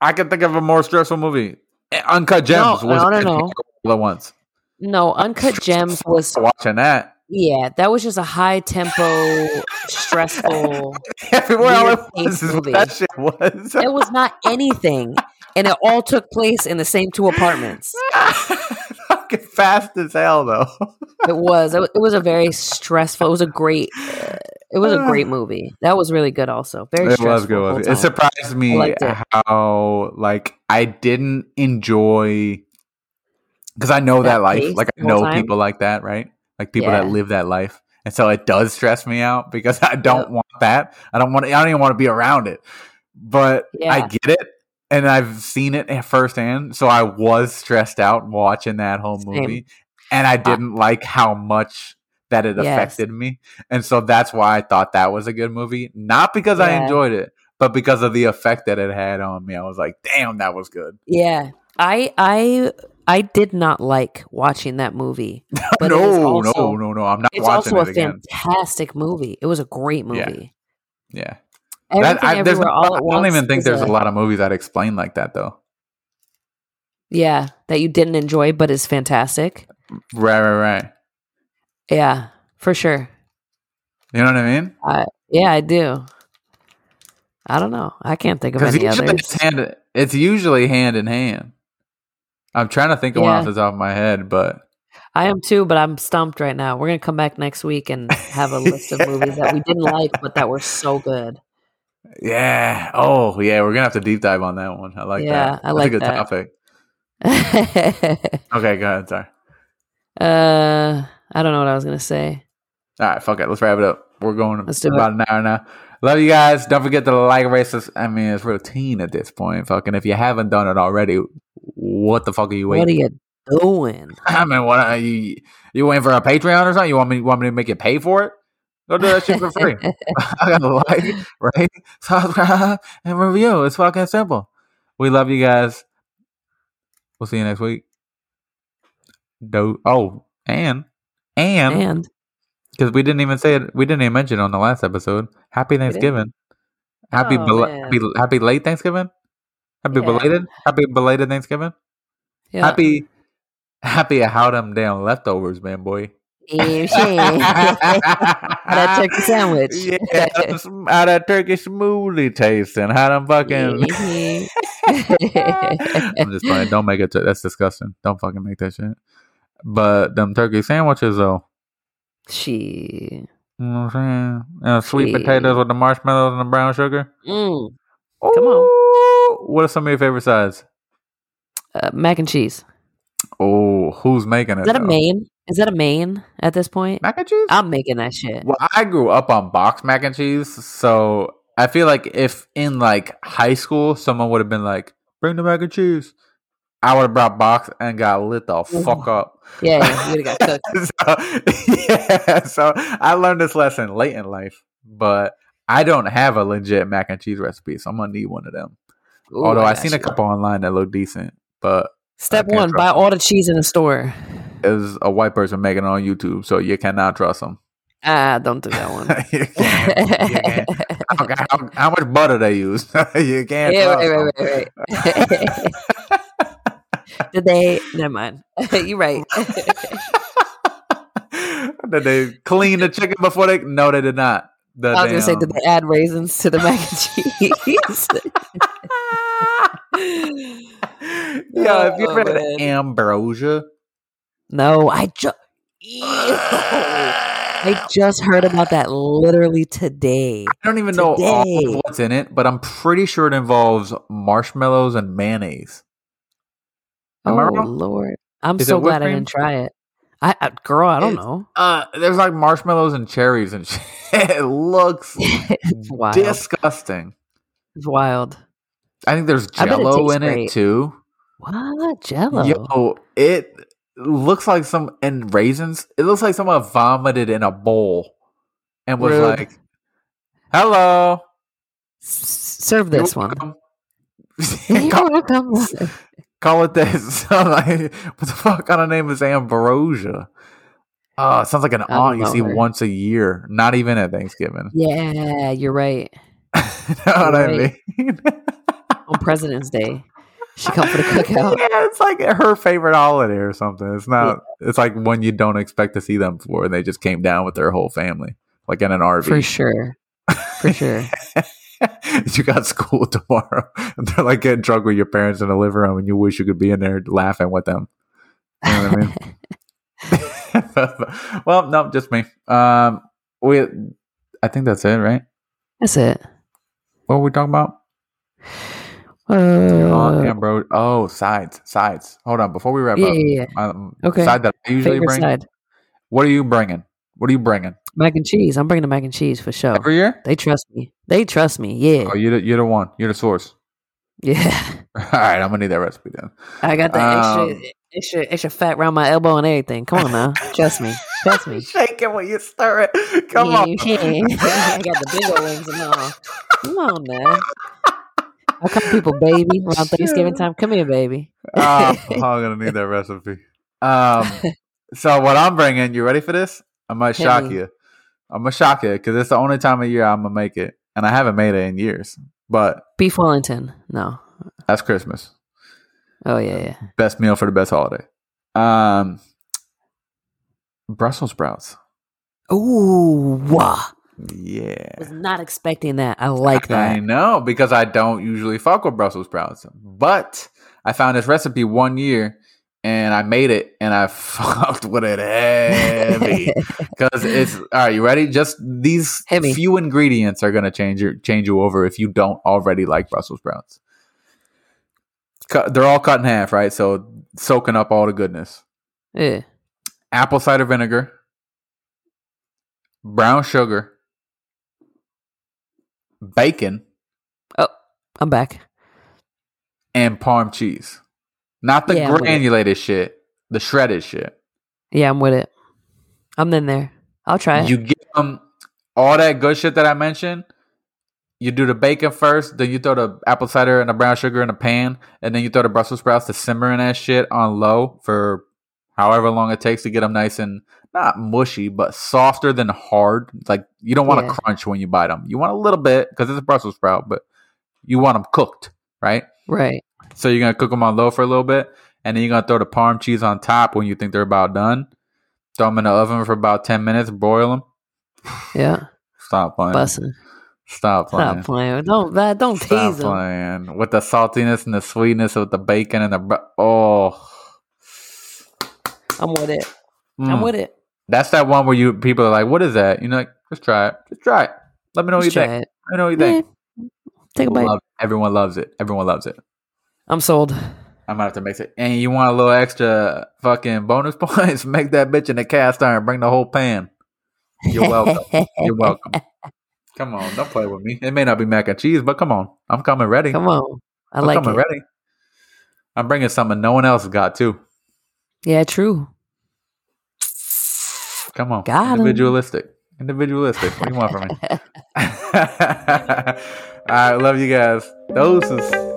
Speaker 1: I could think of a more stressful movie. Eh, Uncut Gems
Speaker 2: No,
Speaker 1: was
Speaker 2: no, no, no.
Speaker 1: all at once.
Speaker 2: No, Uncut Gems was
Speaker 1: Watching that
Speaker 2: yeah, that was just a high tempo, stressful.
Speaker 1: everywhere, all it was is what that shit was.
Speaker 2: It was not anything, and it all took place in the same two apartments.
Speaker 1: Fucking fast as hell, though.
Speaker 2: It was. It, was a very stressful. It was a great. Uh, it was a great movie. That was really good. Also, very.
Speaker 1: it
Speaker 2: stressful
Speaker 1: was good. It It
Speaker 2: time.
Speaker 1: surprised me
Speaker 2: it.
Speaker 1: how like I didn't enjoy because I know
Speaker 2: That
Speaker 1: that, life. Like I know
Speaker 2: time?
Speaker 1: people like that, right? Like people that live that life, and so it does stress me out because I don't
Speaker 2: Yep.
Speaker 1: want that. I don't want. I don't even want to be around it. But I get it, and I've seen it firsthand. So I was stressed out watching that whole
Speaker 2: Same.
Speaker 1: movie, and I uh didn't like how much that it
Speaker 2: Yes.
Speaker 1: affected me. And so that's why I thought that was a good movie. Not because I enjoyed it, but because of the effect that it had on me. I was like, damn, that was good.
Speaker 2: Yeah, I I I did not like watching that movie. But
Speaker 1: no,
Speaker 2: also-
Speaker 1: no, no, no. I'm not
Speaker 2: It's
Speaker 1: watching
Speaker 2: also
Speaker 1: it
Speaker 2: a
Speaker 1: again.
Speaker 2: fantastic movie. It was a great movie.
Speaker 1: Yeah.
Speaker 2: Everything
Speaker 1: That, I, there's no- I don't even think there's a,
Speaker 2: a
Speaker 1: lot of movies that explain like that, though.
Speaker 2: yeah that you didn't enjoy, but is fantastic.
Speaker 1: Right, right, right.
Speaker 2: Yeah, for sure.
Speaker 1: You know what I mean?
Speaker 2: Yeah, I do. I don't know. I can't think of any
Speaker 1: usually
Speaker 2: others.
Speaker 1: it's, hand, it's usually hand in hand. I'm trying to think of one
Speaker 2: Yeah.
Speaker 1: off the top of my head, but
Speaker 2: I am too, but I'm stumped right now. We're gonna come back next week and have a list of movies that we didn't like, but that were so good.
Speaker 1: yeah. Oh, yeah. We're gonna have to deep dive on that one. I like that.
Speaker 2: Yeah,
Speaker 1: that.
Speaker 2: I
Speaker 1: That's
Speaker 2: like
Speaker 1: a good
Speaker 2: that.
Speaker 1: topic. Okay, go ahead. Sorry.
Speaker 2: Uh, I don't know what I was gonna say.
Speaker 1: All right, fuck it. Let's wrap it up. We're going
Speaker 2: Let's do
Speaker 1: about an hour now. Love you guys. Don't forget to like, sus- I mean, it's routine at this point. Fucking, if you haven't done it already, what the fuck are you waiting?
Speaker 2: What are you doing?
Speaker 1: I mean, what are you? You waiting for a Patreon or something? You want me? You Want me to make you pay for it? Go do that shit for free. I gotta like, right? subscribe, and review. It's fucking simple. We love you guys. We'll see you next week. Do oh, and and
Speaker 2: and
Speaker 1: because we didn't even say it, we didn't even mention it on the last episode. Happy? Thanksgiving. Happy,
Speaker 2: Oh,
Speaker 1: bel- happy, happy late Thanksgiving. Happy
Speaker 2: Yeah.
Speaker 1: belated. Happy belated Thanksgiving.
Speaker 2: yeah,
Speaker 1: Happy Happy how them damn leftovers, man, boy.
Speaker 2: Yeah, that turkey sandwich.
Speaker 1: Yeah, how that turkey smoothie tasting? How them fucking? I'm just playing. Don't make it. To, that's disgusting. Don't fucking make that shit. But them turkey sandwiches, though.
Speaker 2: She.
Speaker 1: You know what I'm saying? Uh, sweet
Speaker 2: Shit.
Speaker 1: potatoes with the marshmallows and the brown sugar.
Speaker 2: Mm. Come on.
Speaker 1: What are some of your favorite sides?
Speaker 2: Uh, mac and cheese.
Speaker 1: Oh, who's making it?
Speaker 2: Is that a main? Is that a main at this point?
Speaker 1: mac and cheese?
Speaker 2: I'm making that shit.
Speaker 1: Well, I grew up on box mac and cheese, so I feel like if in like high school someone would have been like, "Bring the mac and cheese," I would have brought box and got lit the fuck up.
Speaker 2: Yeah, yeah, you would have got cooked.
Speaker 1: so, yeah, so I learned this lesson late in life, but I don't have a legit mac and cheese recipe, so I'm gonna need one of them.
Speaker 2: Ooh,
Speaker 1: Although
Speaker 2: I
Speaker 1: I seen a couple online that look decent, but
Speaker 2: Step one: buy
Speaker 1: them.
Speaker 2: all the cheese in the store.
Speaker 1: was a white person making it on YouTube, so you cannot trust them.
Speaker 2: Ah, don't do that one.
Speaker 1: you can't. You can't. How, how- how much butter they use? you can't.
Speaker 2: yeah,
Speaker 1: trust
Speaker 2: right,
Speaker 1: them.
Speaker 2: right, right, right. Did they? Never mind. You're right.
Speaker 1: did they clean the chicken before they? No, they did not. The
Speaker 2: I was gonna say, did they add raisins to the mac and cheese?
Speaker 1: yeah, if you
Speaker 2: Oh,
Speaker 1: ever had
Speaker 2: man.
Speaker 1: ambrosia,
Speaker 2: no, I just. I just heard about that literally today.
Speaker 1: I don't even know
Speaker 2: Today.
Speaker 1: of what's in it, but I'm pretty sure it involves marshmallows and mayonnaise. Am
Speaker 2: oh
Speaker 1: I?
Speaker 2: Lord, I'm
Speaker 1: Is
Speaker 2: so glad I didn't try it. I, I girl, I don't
Speaker 1: It's-
Speaker 2: know.
Speaker 1: Uh, there's like marshmallows and cherries and shit. it looks disgusting.
Speaker 2: It's wild.
Speaker 1: I think there's
Speaker 2: it
Speaker 1: jello
Speaker 2: tastes
Speaker 1: in it too.
Speaker 2: What Jello?
Speaker 1: Yo, it looks like some and raisins. It looks like someone vomited in a bowl and was
Speaker 2: Rude.
Speaker 1: like, "Hello,
Speaker 2: serve this
Speaker 1: You're
Speaker 2: one.
Speaker 1: welcome."
Speaker 2: You're
Speaker 1: call,
Speaker 2: welcome.
Speaker 1: call it this. Like, what the fuck kind of name is ambrosia? Oh, it sounds like an aunt you see
Speaker 2: her.
Speaker 1: once a year, not even at Thanksgiving.
Speaker 2: yeah, you're right.
Speaker 1: know what I mean?
Speaker 2: On President's Day, she come for the cookout.
Speaker 1: Yeah, it's like her favorite holiday or something. It's not. It's like when you don't expect to see them for, and they just came down with their whole family, like in an RV.
Speaker 2: For sure. For sure.
Speaker 1: you got school tomorrow, and they're like getting drunk with your parents in the living room, and you wish you could be in there laughing with them. You know what I mean? well, no, just me. Um, we, I think that's it, right?
Speaker 2: That's it.
Speaker 1: What were we talking about? Oh,
Speaker 2: Uh,
Speaker 1: Ambrose. Oh, sides, sides. Hold on, before we wrap
Speaker 2: yeah,
Speaker 1: up.
Speaker 2: yeah, yeah.
Speaker 1: Um,
Speaker 2: Okay.
Speaker 1: Side that I usually
Speaker 2: Favorite
Speaker 1: bring.
Speaker 2: side.
Speaker 1: What are you bringing? What are you bringing
Speaker 2: Mac and cheese. I'm bringing the mac and cheese for sure.
Speaker 1: every year?
Speaker 2: They trust me. They trust me. Yeah.
Speaker 1: Oh, you're the, you're the one. You're the source.
Speaker 2: Yeah.
Speaker 1: All right, I'm gonna need that recipe then.
Speaker 2: I got the
Speaker 1: Um,
Speaker 2: extra, extra, extra fat around my elbow and everything. Come on now. Trust me. Trust me.
Speaker 1: Shaking when you stir it. Come
Speaker 2: Yeah,
Speaker 1: on.
Speaker 2: you. I got the big old wings and all. Come on now. I call people baby around Thanksgiving time. Come here, baby.
Speaker 1: oh, I'm gonna need that recipe. Um, so what I'm bringing, you ready for this? I might
Speaker 2: Hit
Speaker 1: shock
Speaker 2: me.
Speaker 1: you. I'm gonna shock you because it's the only time of year I'm gonna make it, and I haven't made it in years. But
Speaker 2: Beef Wellington. No.
Speaker 1: that's Christmas.
Speaker 2: Oh yeah, yeah.
Speaker 1: Best meal for the best holiday. Um, Brussels sprouts.
Speaker 2: Ooh, wow.
Speaker 1: Yeah.
Speaker 2: Was not expecting that. I like that.
Speaker 1: I know because I don't usually fuck with Brussels sprouts, but I found this recipe one year and I made it and I fucked with it heavy because it's all right. You ready? Just these
Speaker 2: me.
Speaker 1: few ingredients are gonna change your change you over if you don't already like Brussels sprouts. Cut, they're all cut in half, right? So soaking up all the goodness.
Speaker 2: Yeah.
Speaker 1: Apple cider vinegar, brown sugar, bacon.
Speaker 2: Oh, I'm back.
Speaker 1: and parm cheese. Not the
Speaker 2: Yeah, I'm with it.
Speaker 1: granulated shit, the shredded shit.
Speaker 2: Yeah, I'm with it. I'm in there. I'll try it.
Speaker 1: You get them all that good shit that I mentioned. You do the bacon first, then you throw the apple cider and the brown sugar in a pan, and then you throw the Brussels sprouts to simmer in that shit on low for however long it takes to get them nice and not mushy, but softer than hard. Like you don't want to
Speaker 2: Yeah.
Speaker 1: crunch when you bite them. You want a little bit because it's a Brussels sprout, but you want them cooked, right?
Speaker 2: right.
Speaker 1: So you're gonna cook them on low for a little bit, and then you're gonna throw the parm cheese on top when you think they're about done. Throw them in the oven for about ten minutes, broil them.
Speaker 2: Yeah.
Speaker 1: Stop playing.
Speaker 2: Bussin'.
Speaker 1: Stop playing.
Speaker 2: Stop playing. Don't that don't
Speaker 1: Stop
Speaker 2: tease them.
Speaker 1: with the saltiness and the sweetness of the bacon and the br- oh.
Speaker 2: I'm with it. I'm
Speaker 1: Mm.
Speaker 2: with it.
Speaker 1: That's that one where you people are like, "What is that?" You know, like, just try it. Just try it. Let me know what you
Speaker 2: try
Speaker 1: think.
Speaker 2: it.
Speaker 1: Let me know what you
Speaker 2: Yeah.
Speaker 1: think.
Speaker 2: Take a bite.
Speaker 1: love- everyone loves it. Everyone loves it.
Speaker 2: I'm sold.
Speaker 1: I might have to mix it. And you want a little extra fucking bonus points? Make that bitch in a cast iron. Bring the whole pan. You're welcome. You're welcome. Come on, don't play with me. It may not be mac and cheese, but come on, I'm coming ready.
Speaker 2: Come on. I
Speaker 1: I'm
Speaker 2: like
Speaker 1: coming
Speaker 2: it.
Speaker 1: ready. I'm bringing something no one else has got too.
Speaker 2: Yeah, true.
Speaker 1: Come on,
Speaker 2: Got
Speaker 1: individualistic. Individualistic. What do you want from me? Right, love you guys. Doses.